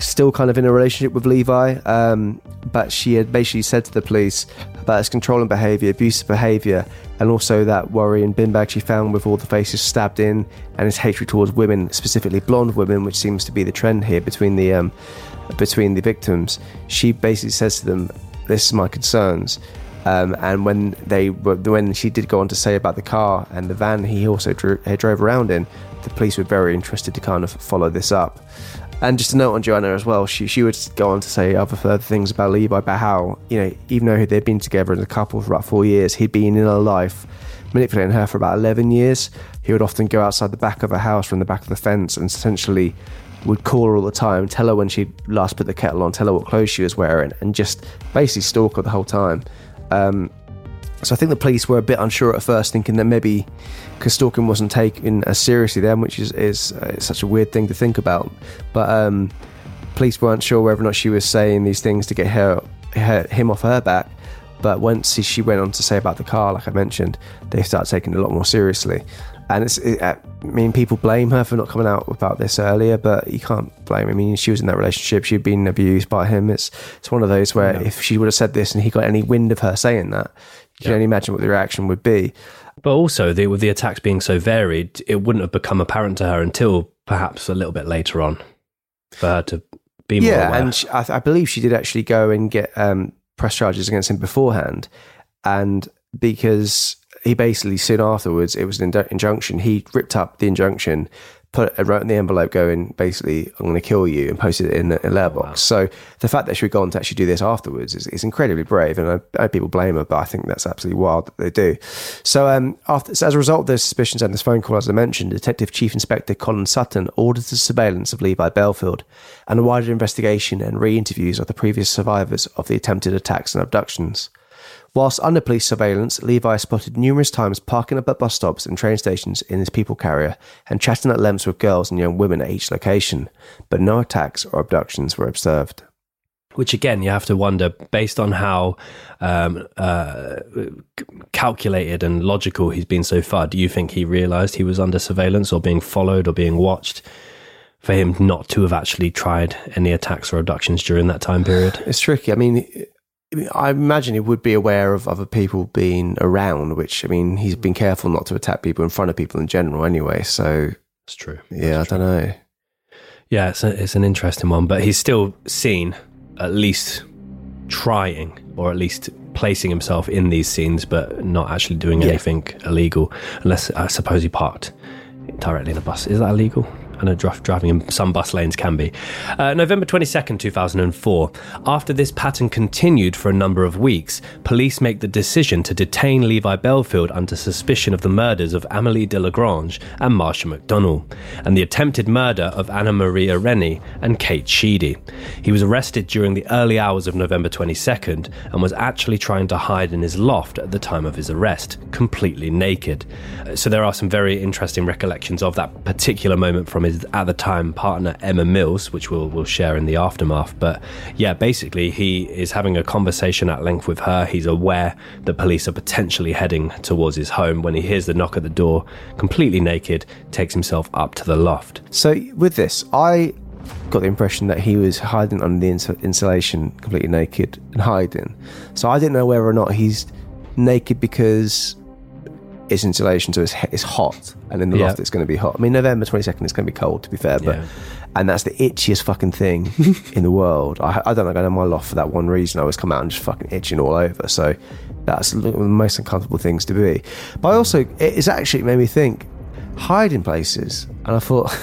Speaker 8: still kind of in a relationship with Levi, um, but she had basically said to the police about his controlling behaviour, abusive behaviour, and also that worry and bin bag she found with all the faces stabbed in, and his hatred towards women, specifically blonde women, which seems to be the trend here between the um, between the victims. She basically says to them, "This is my concerns." Um, and when they when she did go on to say about the car and the van he also drew, he drove around in, the police were very interested to kind of follow this up. And just a note on Joanna as well, she she would go on to say other further things about Levi, how you know even though they'd been together as a couple for about four years, he'd been in her life manipulating her for about eleven years. He would often go outside the back of her house from the back of the fence and essentially would call her all the time, tell her when she last put the kettle on, tell her what clothes she was wearing, and just basically stalk her the whole time. Um, so I think the police were a bit unsure at first, thinking that maybe because stalking wasn't taken as seriously then, which is is uh, such a weird thing to think about. But um, police weren't sure whether or not she was saying these things to get her, her him off her back. But once she went on to say about the car, like I mentioned, they started taking it a lot more seriously. And it's, it, I mean, people blame her for not coming out about this earlier, but you can't blame. I mean, she was in that relationship; she'd been abused by him. It's it's one of those where yeah. if she would have said this and he got any wind of her saying that, you yeah. can only imagine what the reaction would be.
Speaker 9: But also, the, with the attacks being so varied, it wouldn't have become apparent to her until perhaps a little bit later on for her to be more
Speaker 8: yeah,
Speaker 9: aware.
Speaker 8: and she, I, I, believe she did actually go and get um, press charges against him beforehand, and because he basically soon afterwards it was an injunction. He ripped up the injunction, put it, wrote in the envelope going basically I'm going to kill you and posted it in a letterbox. Wow. So the fact that she would go on to actually do this afterwards is, is incredibly brave, and I, I, people blame her, but I think that's absolutely wild that they do. So um, after so as a result of those suspicions and this phone call, as I mentioned, Detective Chief Inspector Colin Sutton ordered the surveillance of Levi Bellfield and a wider investigation and re-interviews of the previous survivors of the attempted attacks and abductions. Whilst under police surveillance, Levi spotted numerous times parking up at bus stops and train stations in his people carrier and chatting at lengths with girls and young women at each location, but no attacks or abductions were observed.
Speaker 9: Which again, you have to wonder, based on how um, uh, calculated and logical he's been so far, do you think he realised he was under surveillance or being followed or being watched? for him not to have actually tried any attacks or abductions during that time period?
Speaker 8: It's tricky. I mean, I imagine he would be aware of other people being around, which I mean, he's been careful not to attack people in front of people in general anyway. So
Speaker 9: it's true.
Speaker 8: Yeah,
Speaker 9: That's
Speaker 8: I don't know.
Speaker 9: Yeah, it's, a, it's an interesting one, but he's still seen at least trying or at least placing himself in these scenes, but not actually doing yeah. anything illegal, unless I suppose he parked directly in the bus. Is that illegal? I know driving in some bus lanes can be. Uh, November 22nd, 2004. After this pattern continued for a number of weeks, police make the decision to detain Levi Bellfield under suspicion of the murders of Amelie Delagrange and Marsha McDonnell, and the attempted murder of Anna Maria Rennie and Kate Sheedy. He was arrested during the early hours of November 22nd and was actually trying to hide in his loft at the time of his arrest, completely naked. So there are some very interesting recollections of that particular moment from his at the time partner Emma Mills, which we'll we'll share in the aftermath. But yeah, basically he is having a conversation at length with her. He's aware that police are potentially heading towards his home when he hears the knock at the door. Completely naked, takes himself up to the loft.
Speaker 8: So with this, I got the impression that he was hiding under the ins- insulation, completely naked and hiding. So I didn't know whether or not he's naked because it's insulation, so it's, it's hot, and in the
Speaker 9: Yeah.
Speaker 8: loft it's going to be hot. I mean, November twenty second is going to be cold, to be fair, but
Speaker 9: Yeah.
Speaker 8: and that's the itchiest fucking thing in the world. I, I don't like going to my loft for that one reason. I always come out and just fucking itching all over. So that's one of the most uncomfortable things to be. But I also, it's actually made me think hiding places, and I thought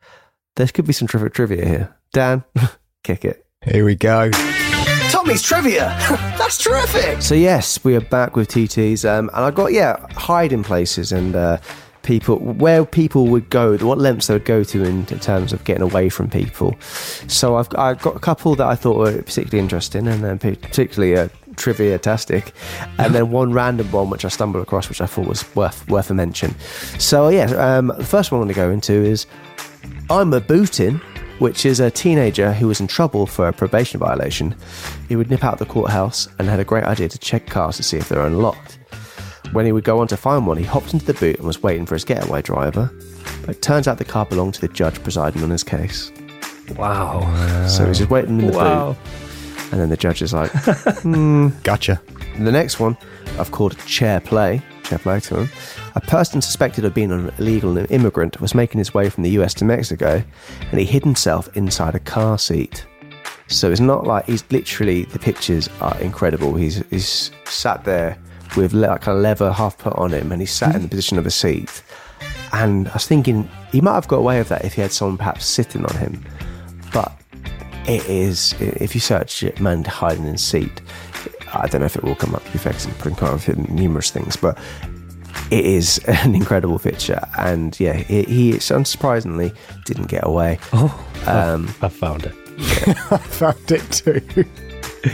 Speaker 8: there could be some terrific trivia here. Dan, kick it.
Speaker 1: Here we go.
Speaker 8: Tommy's trivia. That's terrific. So yes, we are back with TTs, um, and I've got yeah hiding places and uh, people where people would go, what lengths they would go to in, in terms of getting away from people. So I've I've got a couple that I thought were particularly interesting, and then particularly uh, trivia tastic, and then one random one which I stumbled across, which I thought was worth worth a mention. So yeah, um, the first one I want to go into is I'm a bootin', which is a teenager who was in trouble for a probation violation. He would nip out the courthouse and had a great idea to check cars to see if they're unlocked. When he would go on to find one, he hopped into the boot and was waiting for his getaway driver. But it turns out the car belonged to the judge presiding on his case.
Speaker 9: Wow.
Speaker 8: So he's just waiting in the
Speaker 9: Wow.
Speaker 8: boot. And then the judge is like, hmm.
Speaker 1: Gotcha.
Speaker 8: The next one I've called chair play. A person suspected of being an illegal immigrant was making his way from the US to Mexico and he hid himself inside a car seat. So it's not like he's literally, the pictures are incredible. He's, he's sat there with like a leather half put on him and he's sat in the position of a seat. And I was thinking he might have got away with that if he had someone perhaps sitting on him. But it is, if you search it, man hiding in seat, I don't know if it will come up to be fair, 'cause I'm pretty confident in numerous things, but it is an incredible picture. And yeah, he, he unsurprisingly didn't get away.
Speaker 9: Oh,
Speaker 8: um,
Speaker 9: I found it.
Speaker 1: I found it too.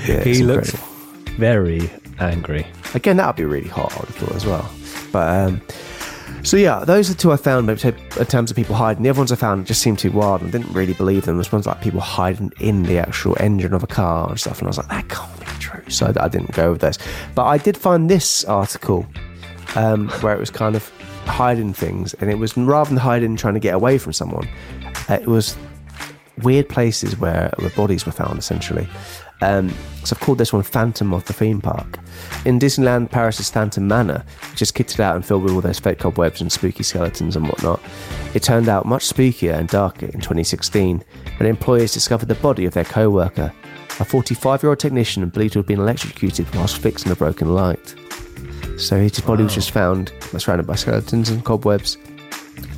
Speaker 8: Yeah,
Speaker 9: he looks
Speaker 8: incredible.
Speaker 9: very angry.
Speaker 8: Again, that would be really hot, I would have thought as well. But um, so yeah, those are the two I found in terms of people hiding. The other ones I found just seemed too wild and didn't really believe them. This one's like people hiding in the actual engine of a car and stuff, and I was like, that can't be true. So I, didn't go with those. But I did find this article um, where it was kind of hiding things, and it was rather than hiding trying to get away from someone, uh, it was weird places where where bodies were found essentially. Um, so I've called this one Phantom of the Theme Park. In Disneyland Paris's Phantom Manor, which is kitted out and filled with all those fake cobwebs and spooky skeletons and whatnot, it turned out much spookier and darker in 2016 when employees discovered the body of their co-worker, a 45-year-old technician believed to have been electrocuted whilst fixing a broken light. So his body was just found surrounded by skeletons and cobwebs,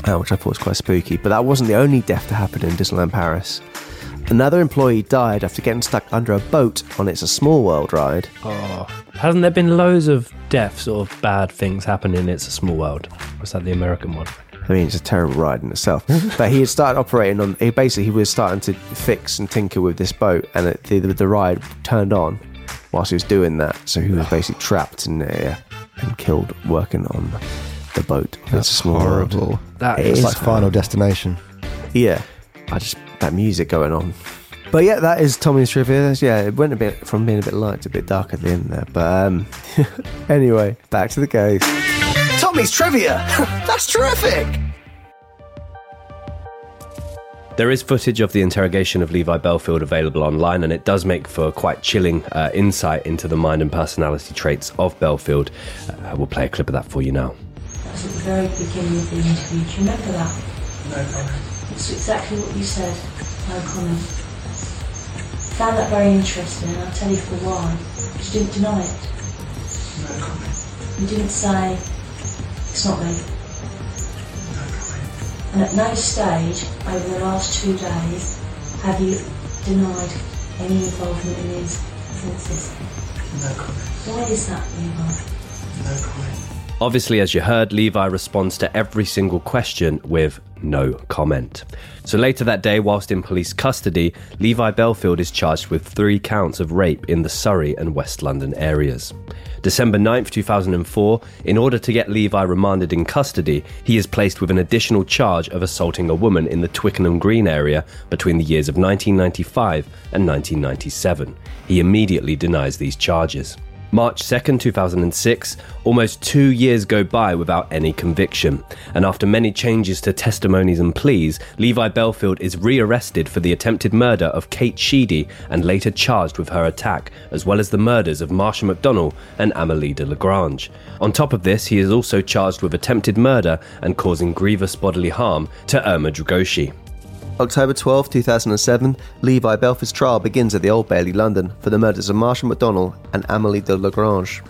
Speaker 8: uh, which I thought was quite spooky. But that wasn't the only death to happen in Disneyland Paris. Another employee died after getting stuck under a boat on It's a Small World ride.
Speaker 9: Oh, hasn't there been loads of deaths or bad things happening? in It's a small world. Was that the American one?
Speaker 8: I mean, it's a terrible ride in itself. but he had started operating on. He basically he was starting to fix and tinker with this boat, and it, the, the ride turned on whilst he was doing that. So he was basically trapped in there and killed working on the boat. It's a small world.
Speaker 1: horrible.
Speaker 8: That
Speaker 1: it's
Speaker 8: is
Speaker 1: like Final Destination.
Speaker 8: Yeah, I just that music going on. But yeah, that is Tommy's trivia. Yeah, it went a bit from being a bit light to a bit dark at the end there. But um, anyway, back to the case. Tommy's trivia. That's terrific.
Speaker 9: There is footage of the interrogation of Levi Bellfield available online, and it does make for quite chilling uh, insight into the mind and personality traits of Bellfield. Uh, we'll play a clip of that for you now.
Speaker 15: That's at the very beginning of the interview. Do you remember that?
Speaker 4: No comment.
Speaker 15: It's exactly what you said. No comment. Found that very interesting, and I'll tell you for why. But you didn't deny it.
Speaker 4: No comment.
Speaker 15: You didn't say, it's not me. No comment. And at no stage over the last two days have you denied any involvement in these offences.
Speaker 4: No comment.
Speaker 15: Why is that, Levi?
Speaker 4: No comment.
Speaker 9: Obviously, as you heard, Levi responds to every single question with no comment. So later that day, whilst in police custody, Levi Bellfield is charged with three counts of rape in the Surrey and West London areas. December 9th, 2004, in order to get Levi remanded in custody, he is placed with an additional charge of assaulting a woman in the Twickenham Green area between the years of 1995 and 1997. He immediately denies these charges. March 2nd, 2006, almost two years go by without any conviction, and after many changes to testimonies and pleas, Levi Bellfield is rearrested for the attempted murder of Kate Sheedy and later charged with her attack, as well as the murders of Marsha McDonnell and Amelie Delagrange. On top of this, he is also charged with attempted murder and causing grievous bodily harm to Irma Dragoshi.
Speaker 8: October 12, 2007, Levi Bellfield's trial begins at the Old Bailey, London, for the murders of Marsha McDonnell and Amelie Delagrange,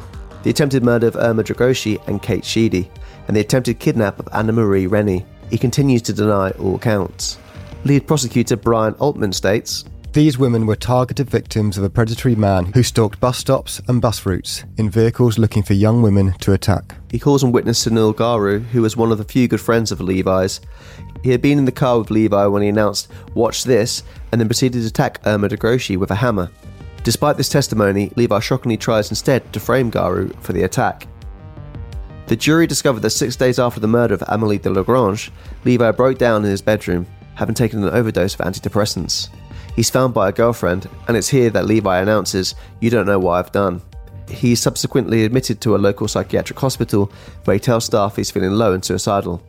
Speaker 8: the attempted murder of Irma Dragoshi and Kate Sheedy, and the attempted kidnap of Anna Marie Rennie. He continues to deny all counts. Lead prosecutor Brian Altman states
Speaker 1: These women were targeted victims of a predatory man who stalked bus stops and bus routes in vehicles looking for young women to attack.
Speaker 8: He calls on witness Sunil Garu, who was one of the few good friends of Levi's. He had been in the car with Levi when he announced, Watch this, and then proceeded to attack Irma Dragoshi with a hammer. Despite this testimony, Levi shockingly tries instead to frame Garu for the attack. The jury discovered that six days after the murder of Amelie Delagrange, Levi broke down in his bedroom, having taken an overdose of antidepressants. He's found by a girlfriend, and it's here that Levi announces, You don't know what I've done. He's subsequently admitted to a local psychiatric hospital where he tells staff he's feeling low and suicidal.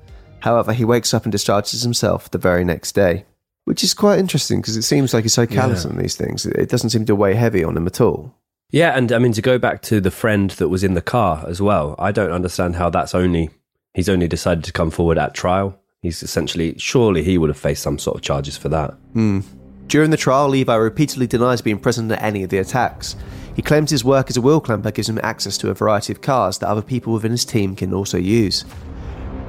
Speaker 8: However, he wakes up and discharges himself the very next day. Which is quite interesting because it seems like he's so callous
Speaker 9: Yeah.
Speaker 8: on these things. It doesn't seem to weigh heavy on him at all.
Speaker 9: Yeah, and I mean to go back to the friend that was in the car as well. I don't understand how that's only he's only decided to come forward at trial. He's essentially surely he would have faced some sort of charges for that.
Speaker 8: Hmm. During the trial, Levi repeatedly denies being present at any of the attacks. He claims his work as a wheel clamper gives him access to a variety of cars that other people within his team can also use.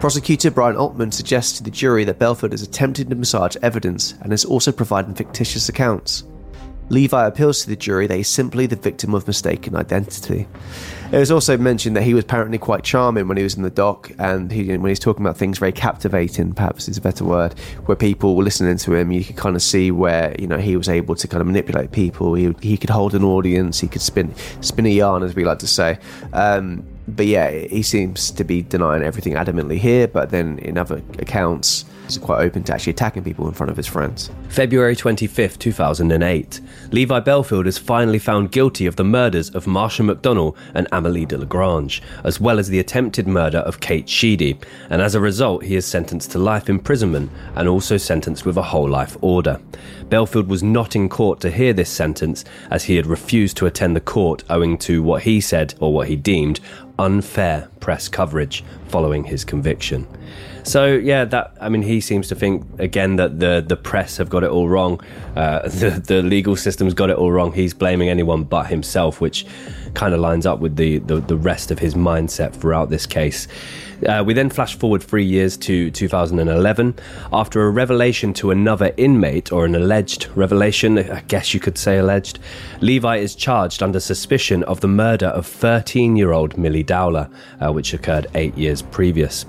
Speaker 8: Prosecutor Brian Altman suggests to the jury that Belford has attempted to massage evidence and is also providing fictitious accounts. Levi appeals to the jury that he's simply the victim of mistaken identity. It was also mentioned that he was apparently quite charming when he was in the dock, and he, when he's talking about things very captivating, perhaps is a better word, where people were listening to him, you could kind of see where you know he was able to kind of manipulate people. He, he could hold an audience, he could spin spin a yarn, as we like to say. Um, but yeah, he seems to be denying everything adamantly here, but then in other accounts, he's quite open to actually attacking people in front of his friends.
Speaker 9: February 25th, 2008, Levi Bellfield is finally found guilty of the murders of Marsha McDonnell and Amelie Delagrange, as well as the attempted murder of Kate Sheedy, and as a result, he is sentenced to life imprisonment and also sentenced with a whole life order. Bellfield was not in court to hear this sentence, as he had refused to attend the court owing to what he said, or what he deemed, unfair press coverage following his conviction. So yeah, that I mean, he seems to think again that the the press have got it all wrong, uh, the the legal system's got it all wrong. He's blaming anyone but himself, which kind of lines up with the, the the rest of his mindset throughout this case. Uh, we then flash forward three years to 2011. After a revelation to another inmate, or an alleged revelation, I guess you could say alleged, Levi is charged under suspicion of the murder of 13 year old Milly Dowler, uh, which occurred eight years previous.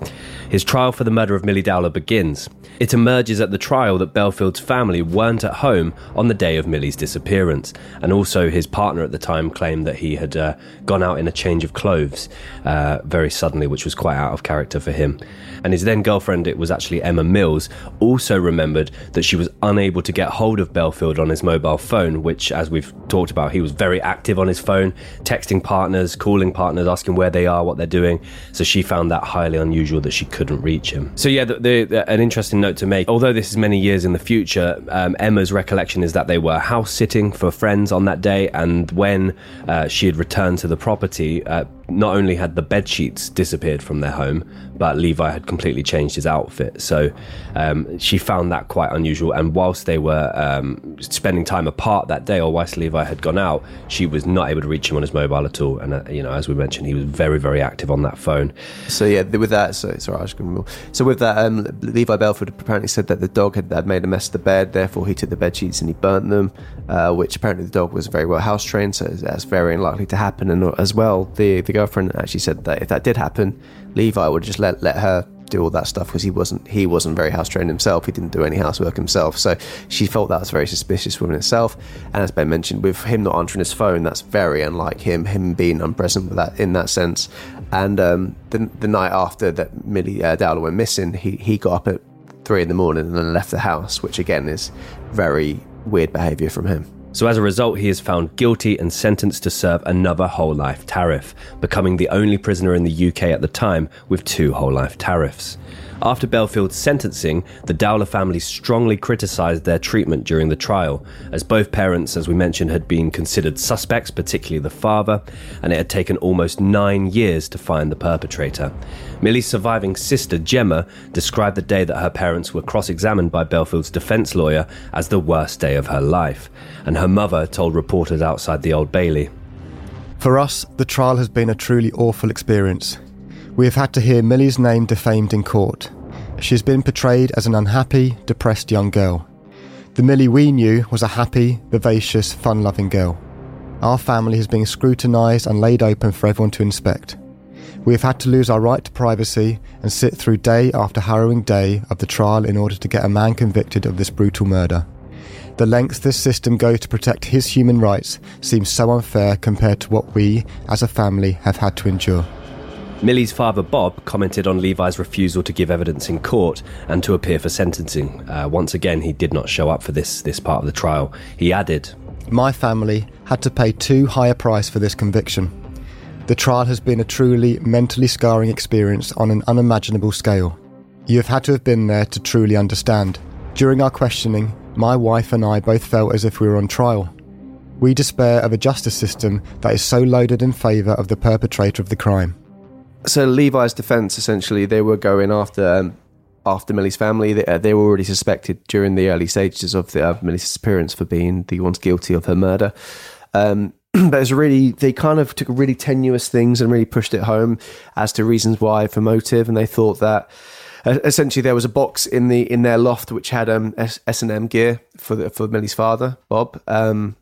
Speaker 9: His trial for the murder of Milly Dowler begins. It emerges at the trial that Bellfield's family weren't at home on the day of Milly's disappearance, and also his partner at the time claimed that he had uh, gone out in a change of clothes uh, very suddenly, which was quite out of character for him. And his then girlfriend, it was actually Emma Mills, also remembered that she was unable to get hold of Bellfield on his mobile phone, which, as we've talked about, he was very active on his phone, texting partners, calling partners, asking where they are, what they're doing. So she found that highly unusual that she couldn't reach him. So, yeah, the, the, the- an interesting note to make. Although this is many years in the future, um, Emma's recollection is that they were house sitting for friends on that day, and when uh, she had returned to the property, uh, not only had the bed sheets disappeared from their home, but Levi had completely changed his outfit. So um, she found that quite unusual. And whilst they were um, spending time apart that day, or whilst Levi had gone out, she was not able to reach him on his mobile at all. And uh, you know, as we mentioned, he was very, very active on that phone.
Speaker 8: So yeah, with that, so sorry, I was going. So with that, um, Levi Belford apparently said that the dog had, had made a mess of the bed. Therefore, he took the bed sheets and he burnt them, uh, which apparently the dog was very well house trained, so that's very unlikely to happen. And as well, the the girlfriend actually said that if that did happen, Levi would just let let her do all that stuff because he wasn't he wasn't very house trained himself. He didn't do any housework himself, so she felt that was very suspicious within itself. And as Ben mentioned, with him not answering his phone, that's very unlike him. Him being unpresent with that in that sense. And um, the the night after that Milly uh, Dowler went missing, he he got up at three in the morning and then left the house, which again is very weird behaviour from him.
Speaker 9: So, as a result, he is found guilty and sentenced to serve another whole life tariff, becoming the only prisoner in the UK at the time with two whole life tariffs. After Bellfield's sentencing, the Dowler family strongly criticised their treatment during the trial, as both parents, as we mentioned, had been considered suspects, particularly the father, and it had taken almost nine years to find the perpetrator. Milly's surviving sister, Gemma, described the day that her parents were cross examined by Bellfield's defence lawyer as the worst day of her life, and her mother told reporters outside the Old Bailey.
Speaker 1: For us, the trial has been a truly awful experience. We have had to hear Milly's name defamed in court. She has been portrayed as an unhappy, depressed young girl. The Milly we knew was a happy, vivacious, fun loving girl. Our family has been scrutinised and laid open for everyone to inspect. We have had to lose our right to privacy and sit through day after harrowing day of the trial in order to get a man convicted of this brutal murder. The lengths this system goes to protect his human rights seems so unfair compared to what we, as a family, have had to endure.
Speaker 9: Milly's father, Bob, commented on Levi's refusal to give evidence in court and to appear for sentencing. Uh, once again, he did not show up for this, this part of the trial. He added,
Speaker 1: My family had to pay too high a price for this conviction. The trial has been a truly mentally scarring experience on an unimaginable scale. You have had to have been there to truly understand. During our questioning, my wife and I both felt as if we were on trial. We despair of a justice system that is so loaded in favour of the perpetrator of the crime.
Speaker 8: So Levi's defence, essentially, they were going after um, after Milly's family. They, uh, they, were already suspected during the early stages of the, uh, Milly's disappearance for being the ones guilty of her murder. Um, but it's really they kind of took really tenuous things and really pushed it home as to reasons why for motive, and they thought that uh, essentially there was a box in the in their loft which had um, S and M gear for the, for Milly's father, Bob. Um,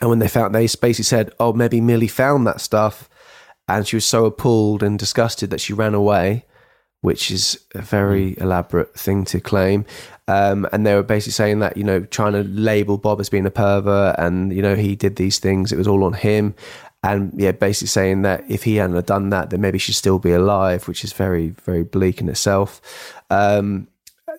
Speaker 8: and when they found, they basically said, "Oh, maybe Milly found that stuff." and she was so appalled and disgusted that she ran away, which is a very mm. elaborate thing to claim. Um, and they were basically saying that you know trying to label Bob as being a pervert, and you know he did these things, it was all on him. And yeah, basically saying that if he hadn't done that, then maybe she'd still be alive, which is very, very bleak in itself. Um,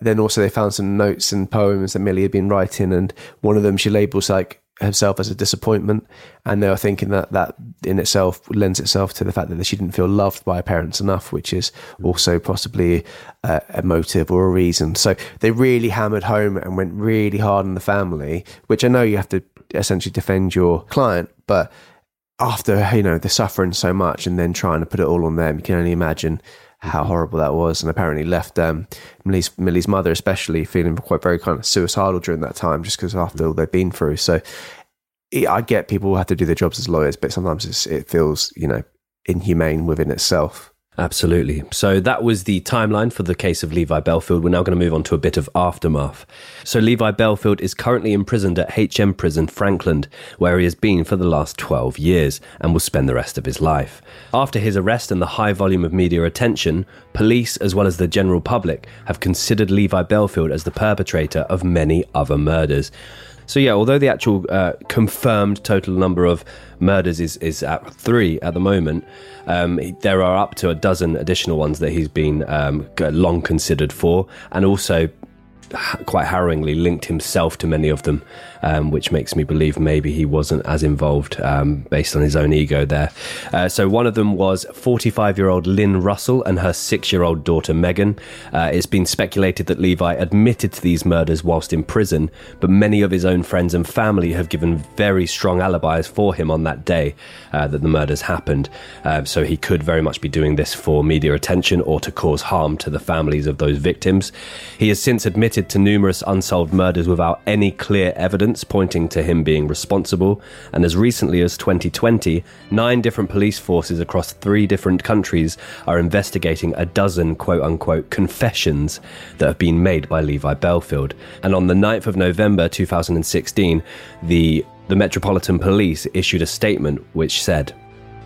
Speaker 8: then also they found some notes and poems that Milly had been writing, and one of them she labels like herself as a disappointment, and they were thinking that that in itself lends itself to the fact that she didn't feel loved by her parents enough, which is also possibly a, a motive or a reason. So they really hammered home and went really hard on the family, which I know you have to essentially defend your client, but after you know the suffering so much and then trying to put it all on them, you can only imagine how horrible that was, and apparently left um, Milly's, Milly's mother, especially, feeling quite very kind of suicidal during that time, just because after all they've been through. So I get people have to do their jobs as lawyers, but sometimes it feels, you know, inhumane within itself.
Speaker 9: Absolutely. So that was the timeline for the case of Levi Bellfield. We're now going to move on to a bit of aftermath. So Levi Bellfield is currently imprisoned at HM Prison Frankland, where he has been for the last 12 years and will spend the rest of his life. After his arrest and the high volume of media attention, police as well as the general public have considered Levi Bellfield as the perpetrator of many other murders. So yeah, although the actual uh, confirmed total number of murders is is at three at the moment, um, there are up to a dozen additional ones that he's been um, long considered for, and also quite harrowingly linked himself to many of them, um, which makes me believe maybe he wasn't as involved um, based on his own ego there. Uh, so one of them was 45 year old Lin Russell and her six year old daughter Megan. Uh, it's been speculated that Levi admitted to these murders whilst in prison, but many of his own friends and family have given very strong alibis for him on that day uh, that the murders happened. Uh, so he could very much be doing this for media attention or to cause harm to the families of those victims. He has since admitted to numerous unsolved murders without any clear evidence pointing to him being responsible, and as recently as 2020, nine different police forces across three different countries are investigating a dozen quote unquote confessions that have been made by Levi Bellfield. And on the 9th of November 2016, the, the Metropolitan Police issued a statement which said,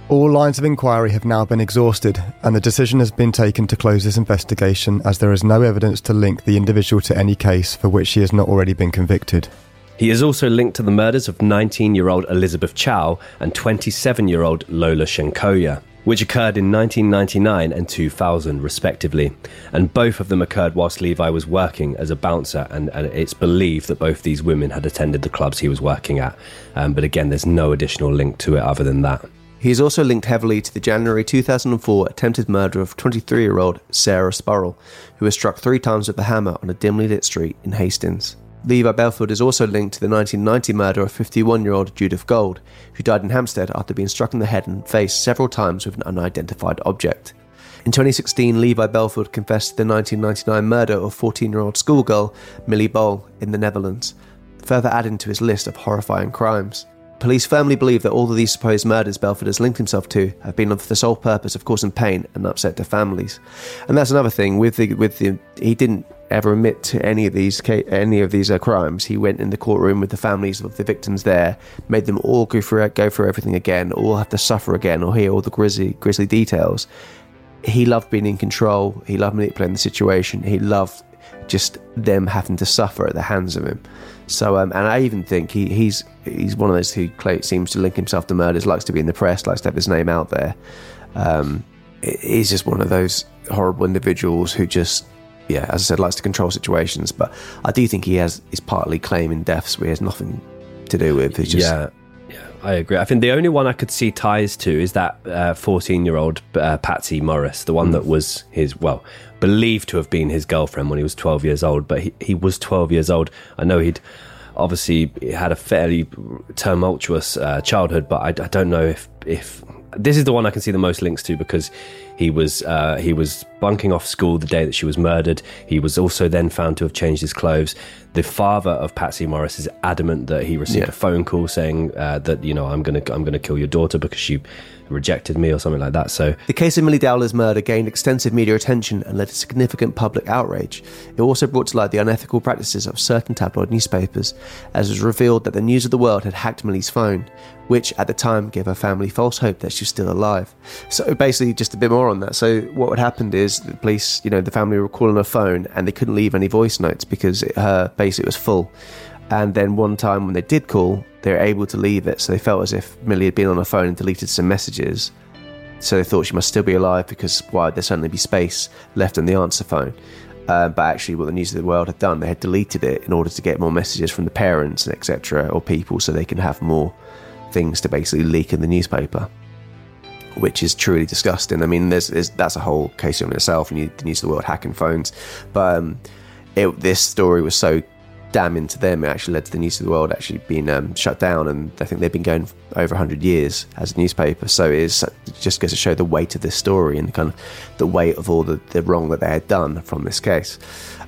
Speaker 1: All lines of inquiry have now been exhausted, and the decision has been taken to close this investigation as there is no evidence to link the individual to any case for which he has not already been convicted.
Speaker 9: He is also linked to the murders of 19 year old Elizabeth Chow and 27 year old Lola Shenkoya, which occurred in 1999 and 2000, respectively. And both of them occurred whilst Levi was working as a bouncer, and, and it's believed that both these women had attended the clubs he was working at. Um, but again, there's no additional link to it other than that.
Speaker 8: He is also linked heavily to the January 2004 attempted murder of 23 year old Sarah Spurrell, who was struck three times with a hammer on a dimly lit street in Hastings. Levi Belford is also linked to the 1990 murder of 51 year old Judith Gold, who died in Hampstead after being struck in the head and face several times with an unidentified object. In 2016, Levi Belford confessed to the 1999 murder of 14 year old schoolgirl Millie Bol in the Netherlands, further adding to his list of horrifying crimes. Police firmly believe that all of these supposed murders Belford has linked himself to have been for the sole purpose of causing pain and upset to families. And that's another thing with the with the he didn't ever admit to any of these any of these uh, crimes. He went in the courtroom with the families of the victims there, made them all go through go through everything again, all have to suffer again, or hear all the grisly grisly details. He loved being in control. He loved manipulating the situation. He loved just them having to suffer at the hands of him. So, um, and I even think he, he's he's one of those who seems to link himself to murders, likes to be in the press, likes to have his name out there. Um, he's just one of those horrible individuals who just, yeah, as I said, likes to control situations. But I do think he has is partly claiming deaths where he has nothing to do with. Just,
Speaker 9: yeah, yeah, I agree. I think the only one I could see ties to is that fourteen-year-old uh, Patsy Morris, the one
Speaker 8: Mm.
Speaker 9: that was his well believed to have been his girlfriend when he was twelve years old. But he, he was twelve years old. I know he'd obviously had a fairly tumultuous uh, childhood, but I, I don't know if if this is the one I can see the most links to because he was uh, he was bunking off school the day that she was murdered. He was also then found to have changed his clothes. The father of Patsy Morris is adamant that he received
Speaker 8: Yeah.
Speaker 9: a phone call saying uh, that you know I'm gonna I'm gonna kill your daughter because she rejected me or something like that. So
Speaker 8: The case of Milly Dowler's murder gained extensive media attention and led to significant public outrage. It also brought to light the unethical practices of certain tabloid newspapers, as it was revealed that the News of the World had hacked Milly's phone, which at the time gave her family false hope that she was still alive. So basically, just a bit more on that. So what had happened is the police, you know, the family were calling her phone and they couldn't leave any voice notes because it, her basically was full. And then one time when they did call, they were able to leave it. So they felt as if Milly had been on her phone and deleted some messages. So they thought she must still be alive because why would there suddenly be space left on the answer phone? Uh, but actually, what the News of the World had done, they had deleted it in order to get more messages from the parents etc. or people, so they can have more things to basically leak in the newspaper, which is truly disgusting. I mean, there's, there's that's a whole case in itself, and you, the News of the World hacking phones. But um, it, this story was so damning to them, it actually led to the News of the World actually being um, shut down, and I think they've been going over 100 years as a newspaper. So it, is, it just goes to show the weight of this story and kind of the weight of all the, the wrong that they had done from this case.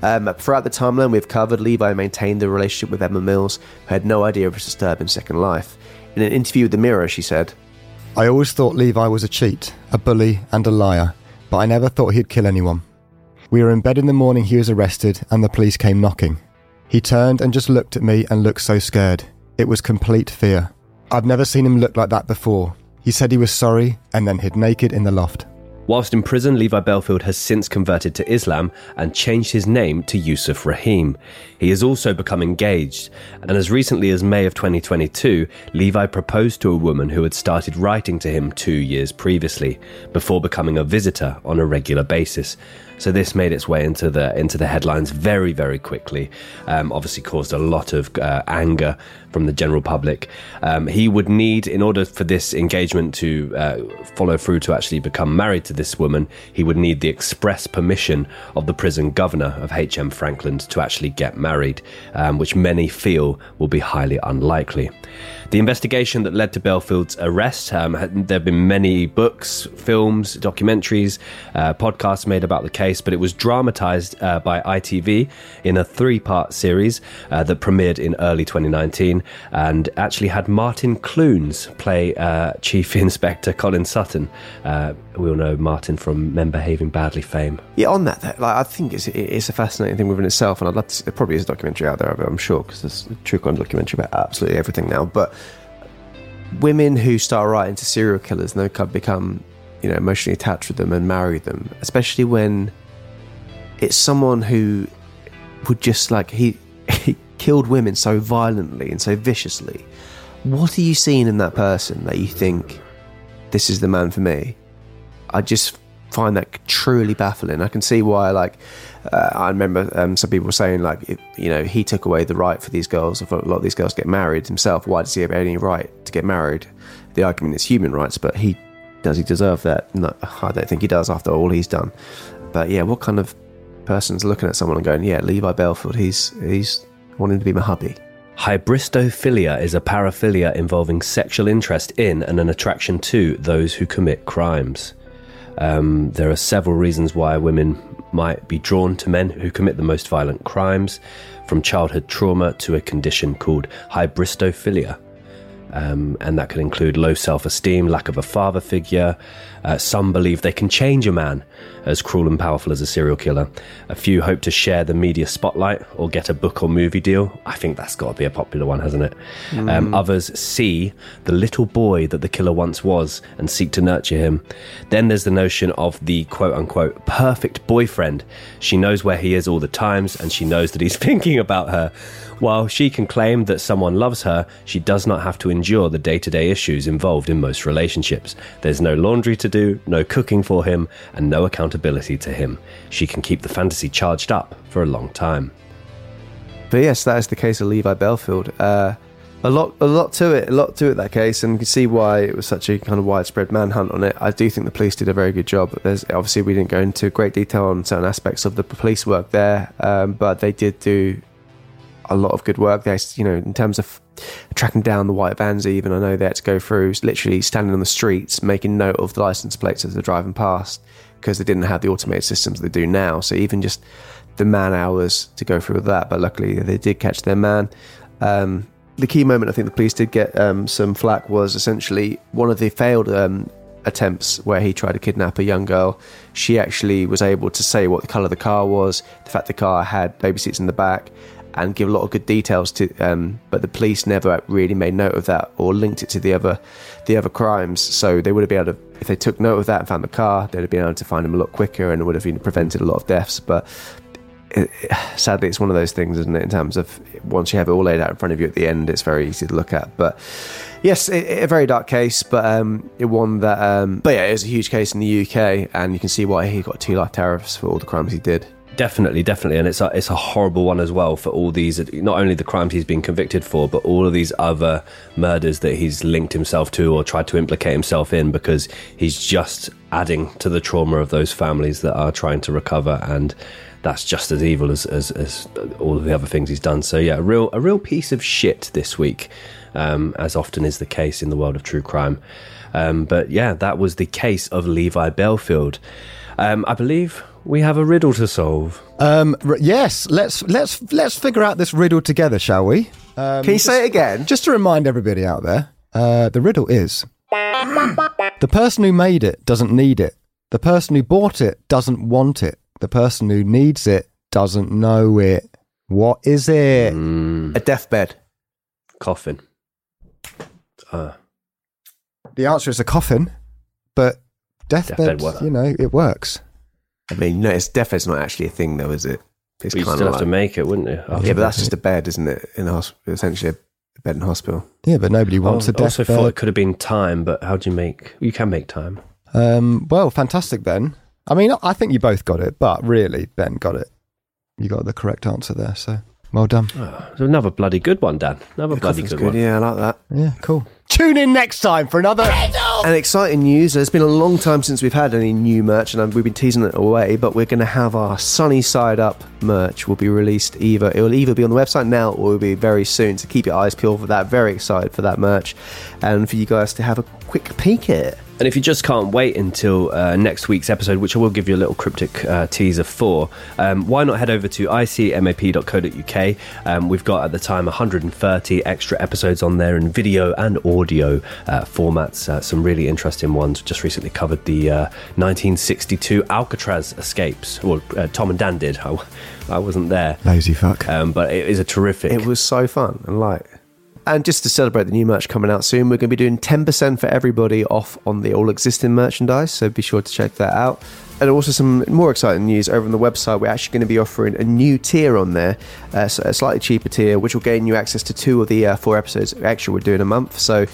Speaker 8: Um, throughout the timeline we've covered, Levi maintained the relationship with Emma Mills, who had no idea of his disturbing second life. In an interview with The Mirror, she said,
Speaker 1: I always thought Levi was a cheat, a bully, and a liar, but I never thought he'd kill anyone. We were in bed in the morning he was arrested, and the police came knocking. He turned and just looked at me and looked so scared. It was complete fear. I've never seen him look like that before. He said he was sorry and then hid naked in the loft.
Speaker 9: Whilst in prison, Levi Bellfield has since converted to Islam and changed his name to Yusuf Rahim. He has also become engaged, and as recently as May of 2022, Levi proposed to a woman who had started writing to him two years previously, before becoming a visitor on a regular basis. So this made its way into the into the headlines very very quickly. Um, obviously, caused a lot of uh, anger from the general public. Um, he would need, in order for this engagement to uh, follow through to actually become married to this woman, he would need the express permission of the prison governor of HM Frankland to actually get married, um, which many feel will be highly unlikely. The investigation that led to Bellfield's arrest, um, there have been many books, films, documentaries, uh, podcasts made about the case, but it was dramatized uh, by ITV in a three part series uh, that premiered in early 2019 and actually had Martin Clunes play uh, Chief Inspector Colin Sutton. Uh, we all know Martin from Men Behaving Badly fame.
Speaker 8: Yeah, on that, though, like, I think it's, it's a fascinating thing within itself, and I'd love to. Probably is a documentary out there, I'm sure, because there's a true crime documentary about absolutely everything now. But women who start writing to serial killers and they become, you know, emotionally attached with them and marry them, especially when it's someone who would just like he he killed women so violently and so viciously. What are you seeing in that person that you think this is the man for me? I just find that truly baffling. I can see why, like, uh, I remember um, some people saying, like, you know, he took away the right for these girls, if a lot of these girls get married himself, why does he have any right to get married? The argument is human rights, but he does he deserve that? No, I don't think he does after all he's done. But yeah, what kind of person's looking at someone and going, yeah, Levi Belford, he's he's wanting to be my hubby.
Speaker 9: Hybristophilia is a paraphilia involving sexual interest in and an attraction to those who commit crimes. Um, there are several reasons why women might be drawn to men who commit the most violent crimes, from childhood trauma to a condition called hybristophilia. Um, and that could include low self esteem, lack of a father figure. Uh, some believe they can change a man as cruel and powerful as a serial killer. A few hope to share the media spotlight or get a book or movie deal. I think that's got to be a popular one, hasn't it? Um,
Speaker 16: Mm.
Speaker 9: others see the little boy that the killer once was and seek to nurture him. Then there's the notion of the quote unquote perfect boyfriend. She knows where he is all the times and she knows that he's thinking about her. While she can claim that someone loves her, she does not have to endure the day to day issues involved in most relationships. There's no laundry to do, no cooking for him, and no accountability to him. She can keep the fantasy charged up for a long time.
Speaker 8: But yes, that is the case of Levi Bellfield. Uh, a lot, a lot to it, a lot to it. That case, and you can see why it was such a kind of widespread manhunt on it. I do think the police did a very good job. There's obviously we didn't go into great detail on certain aspects of the police work there, um, but they did do a lot of good work there. You know, in terms of tracking down the white vans. Even I know they had to go through literally standing on the streets, making note of the license plates as they're driving past because they didn't have the automated systems they do now. So even just the man hours to go through with that, but luckily they did catch their man. Um, the key moment I think the police did get um, some flack was essentially one of the failed um, attempts where he tried to kidnap a young girl. She actually was able to say what the colour of the car was, the fact the car had baby seats in the back, and give a lot of good details to. Um, but the police never really made note of that or linked it to the other the other crimes. So they would have been able to, if they took note of that and found the car, they'd have been able to find him a lot quicker and it would have been prevented a lot of deaths. But it, sadly, it's one of those things, isn't it? In terms of once you have it all laid out in front of you at the end, it's very easy to look at. But yes, it, it- a very dark case, but um, it one that. Um, but yeah, it was a huge case in the UK, and you can see why he got two life tariffs for all the crimes he did.
Speaker 9: Definitely, definitely, and it's a it's a horrible one as well for all these. Not only the crimes he's been convicted for, but all of these other murders that he's linked himself to or tried to implicate himself in, because he's just adding to the trauma of those families that are trying to recover, and that's just as evil as as, as all of the other things he's done. So yeah, a real a real piece of shit this week, um, as often is the case in the world of true crime. Um, but yeah, that was the case of Levi Bellfield. Um, I believe we have a riddle to solve.
Speaker 1: Um, r- yes, let's let's let's figure out this riddle together, shall we? Um,
Speaker 8: Can you say it again?
Speaker 1: Just to remind everybody out there, uh, the riddle is: the person who made it doesn't need it. The person who bought it doesn't want it. The person who needs it doesn't know it. What is it?
Speaker 8: A deathbed.
Speaker 9: Coffin. Uh,
Speaker 1: The answer is a coffin, but deathbed,
Speaker 9: Deathbed
Speaker 1: you know, it works.
Speaker 8: I mean, no, it's deathbed's not actually a thing, though, is it? It's
Speaker 9: But you
Speaker 8: kinda
Speaker 9: still have to make it, wouldn't you?
Speaker 8: Yeah, but that's just a bed, isn't it? In the hospital, essentially a bed in hospital.
Speaker 1: Yeah, but nobody wants
Speaker 9: I
Speaker 1: a
Speaker 9: also
Speaker 1: deathbed.
Speaker 9: thought it could have been time, but how do you make? You can make time.
Speaker 1: Um, well, fantastic, Ben. I mean, I think you both got it, but really, Ben got it. You got the correct answer there, so well done.
Speaker 9: It's another bloody good one, Dan. Another bloody good,
Speaker 8: good,
Speaker 9: one.
Speaker 8: yeah, I like that.
Speaker 1: Yeah, cool. Tune in next time for another.
Speaker 8: And exciting news. It's been a long time since we've had any new merch, and we've been teasing it away. But we're going to have our Sunny Side Up merch. Will be released either it will either be on the website now or it will be very soon. So keep your eyes peeled for that. Very excited for that merch, and for you guys to have a quick peek at it.
Speaker 9: And if you just can't wait until uh, next week's episode, which I will give you a little cryptic uh, teaser for, um, why not head over to icmap.co.uk? Um, we've got at the time 130 extra episodes on there in video and audio uh, formats. Uh, some really interesting ones. Just recently covered the uh, 1962 Alcatraz escapes. Well, uh, Tom and Dan did. I, I wasn't there.
Speaker 1: Lazy fuck.
Speaker 9: Um, but it is a terrific.
Speaker 8: It was so fun and light. And just to celebrate the new merch coming out soon, we're going to be doing 10% for everybody off on the all existing merchandise. So be sure to check that out. And also some more exciting news over on the website. We're actually going to be offering a new tier on there, uh, so a slightly cheaper tier, which will gain you access to two of the uh, four episodes extra we're doing a month. So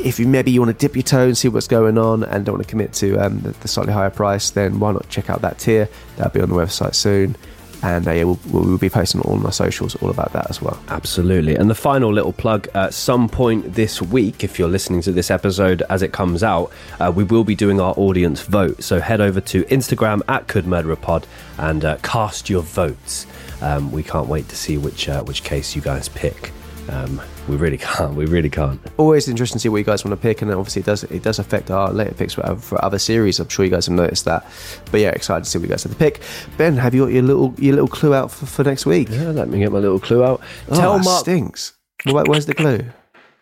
Speaker 8: if you maybe you want to dip your toe and see what's going on and don't want to commit to um, the, the slightly higher price, then why not check out that tier? That'll be on the website soon. And uh, yeah, we'll, we'll be posting all on our socials all about that as well.
Speaker 9: Absolutely. And the final little plug at some point this week, if you're listening to this episode as it comes out, uh, we will be doing our audience vote. So head over to Instagram at Could Murder a Pod and uh, cast your votes. Um, we can't wait to see which uh, which case you guys pick. Um, we really can't. We really can't.
Speaker 8: Always interesting to see what you guys want to pick, and obviously it does it does affect our later picks for, for other series. I'm sure you guys have noticed that. But yeah, excited to see what you guys have to pick. Ben, have you got your little your little clue out for, for next week?
Speaker 9: Yeah, let me get my little clue out.
Speaker 8: Oh,
Speaker 9: Tell Mark
Speaker 8: stinks. Where's the clue?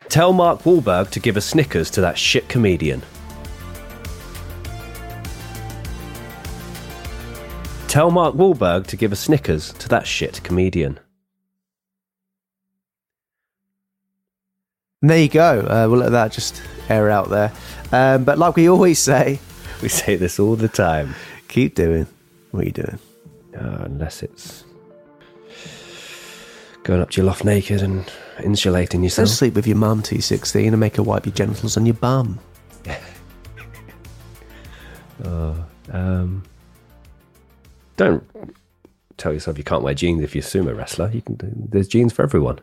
Speaker 9: Tell Mark Wahlberg to give a Snickers to that shit comedian. Tell Mark Wahlberg to give a Snickers to that shit comedian.
Speaker 8: And there you go. Uh, we'll let that just air out there. Um, but like we always say,
Speaker 9: we say this all the time.
Speaker 8: Keep doing what you're doing.
Speaker 9: Uh, unless it's going up to your loft naked and insulating yourself.
Speaker 8: sleep with your mum till you're 16 and make her wipe your genitals on your bum.
Speaker 9: Oh, um, don't tell yourself you can't wear jeans if you're a sumo wrestler. You can. There's jeans for everyone.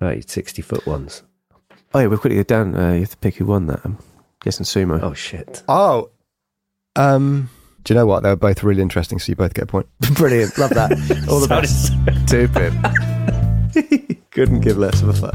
Speaker 9: Right, sixty foot ones.
Speaker 8: Oh yeah, we're quickly down. Uh, you have to pick who won that. I'm guessing sumo.
Speaker 9: Oh shit.
Speaker 1: Oh, um, do you know what? They were both really interesting, so you both get a point.
Speaker 8: Brilliant. Love that. All the best. Stupid. Couldn't give less of a fuck.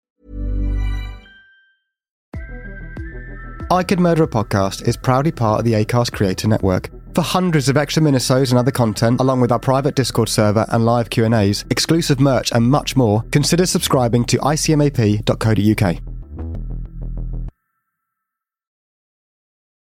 Speaker 1: I Could Murder a Podcast is proudly part of the ACAST Creator Network. For hundreds of extra minisodes and other content, along with our private Discord server and live Q&As, exclusive merch and much more, consider subscribing to icmap.co.uk.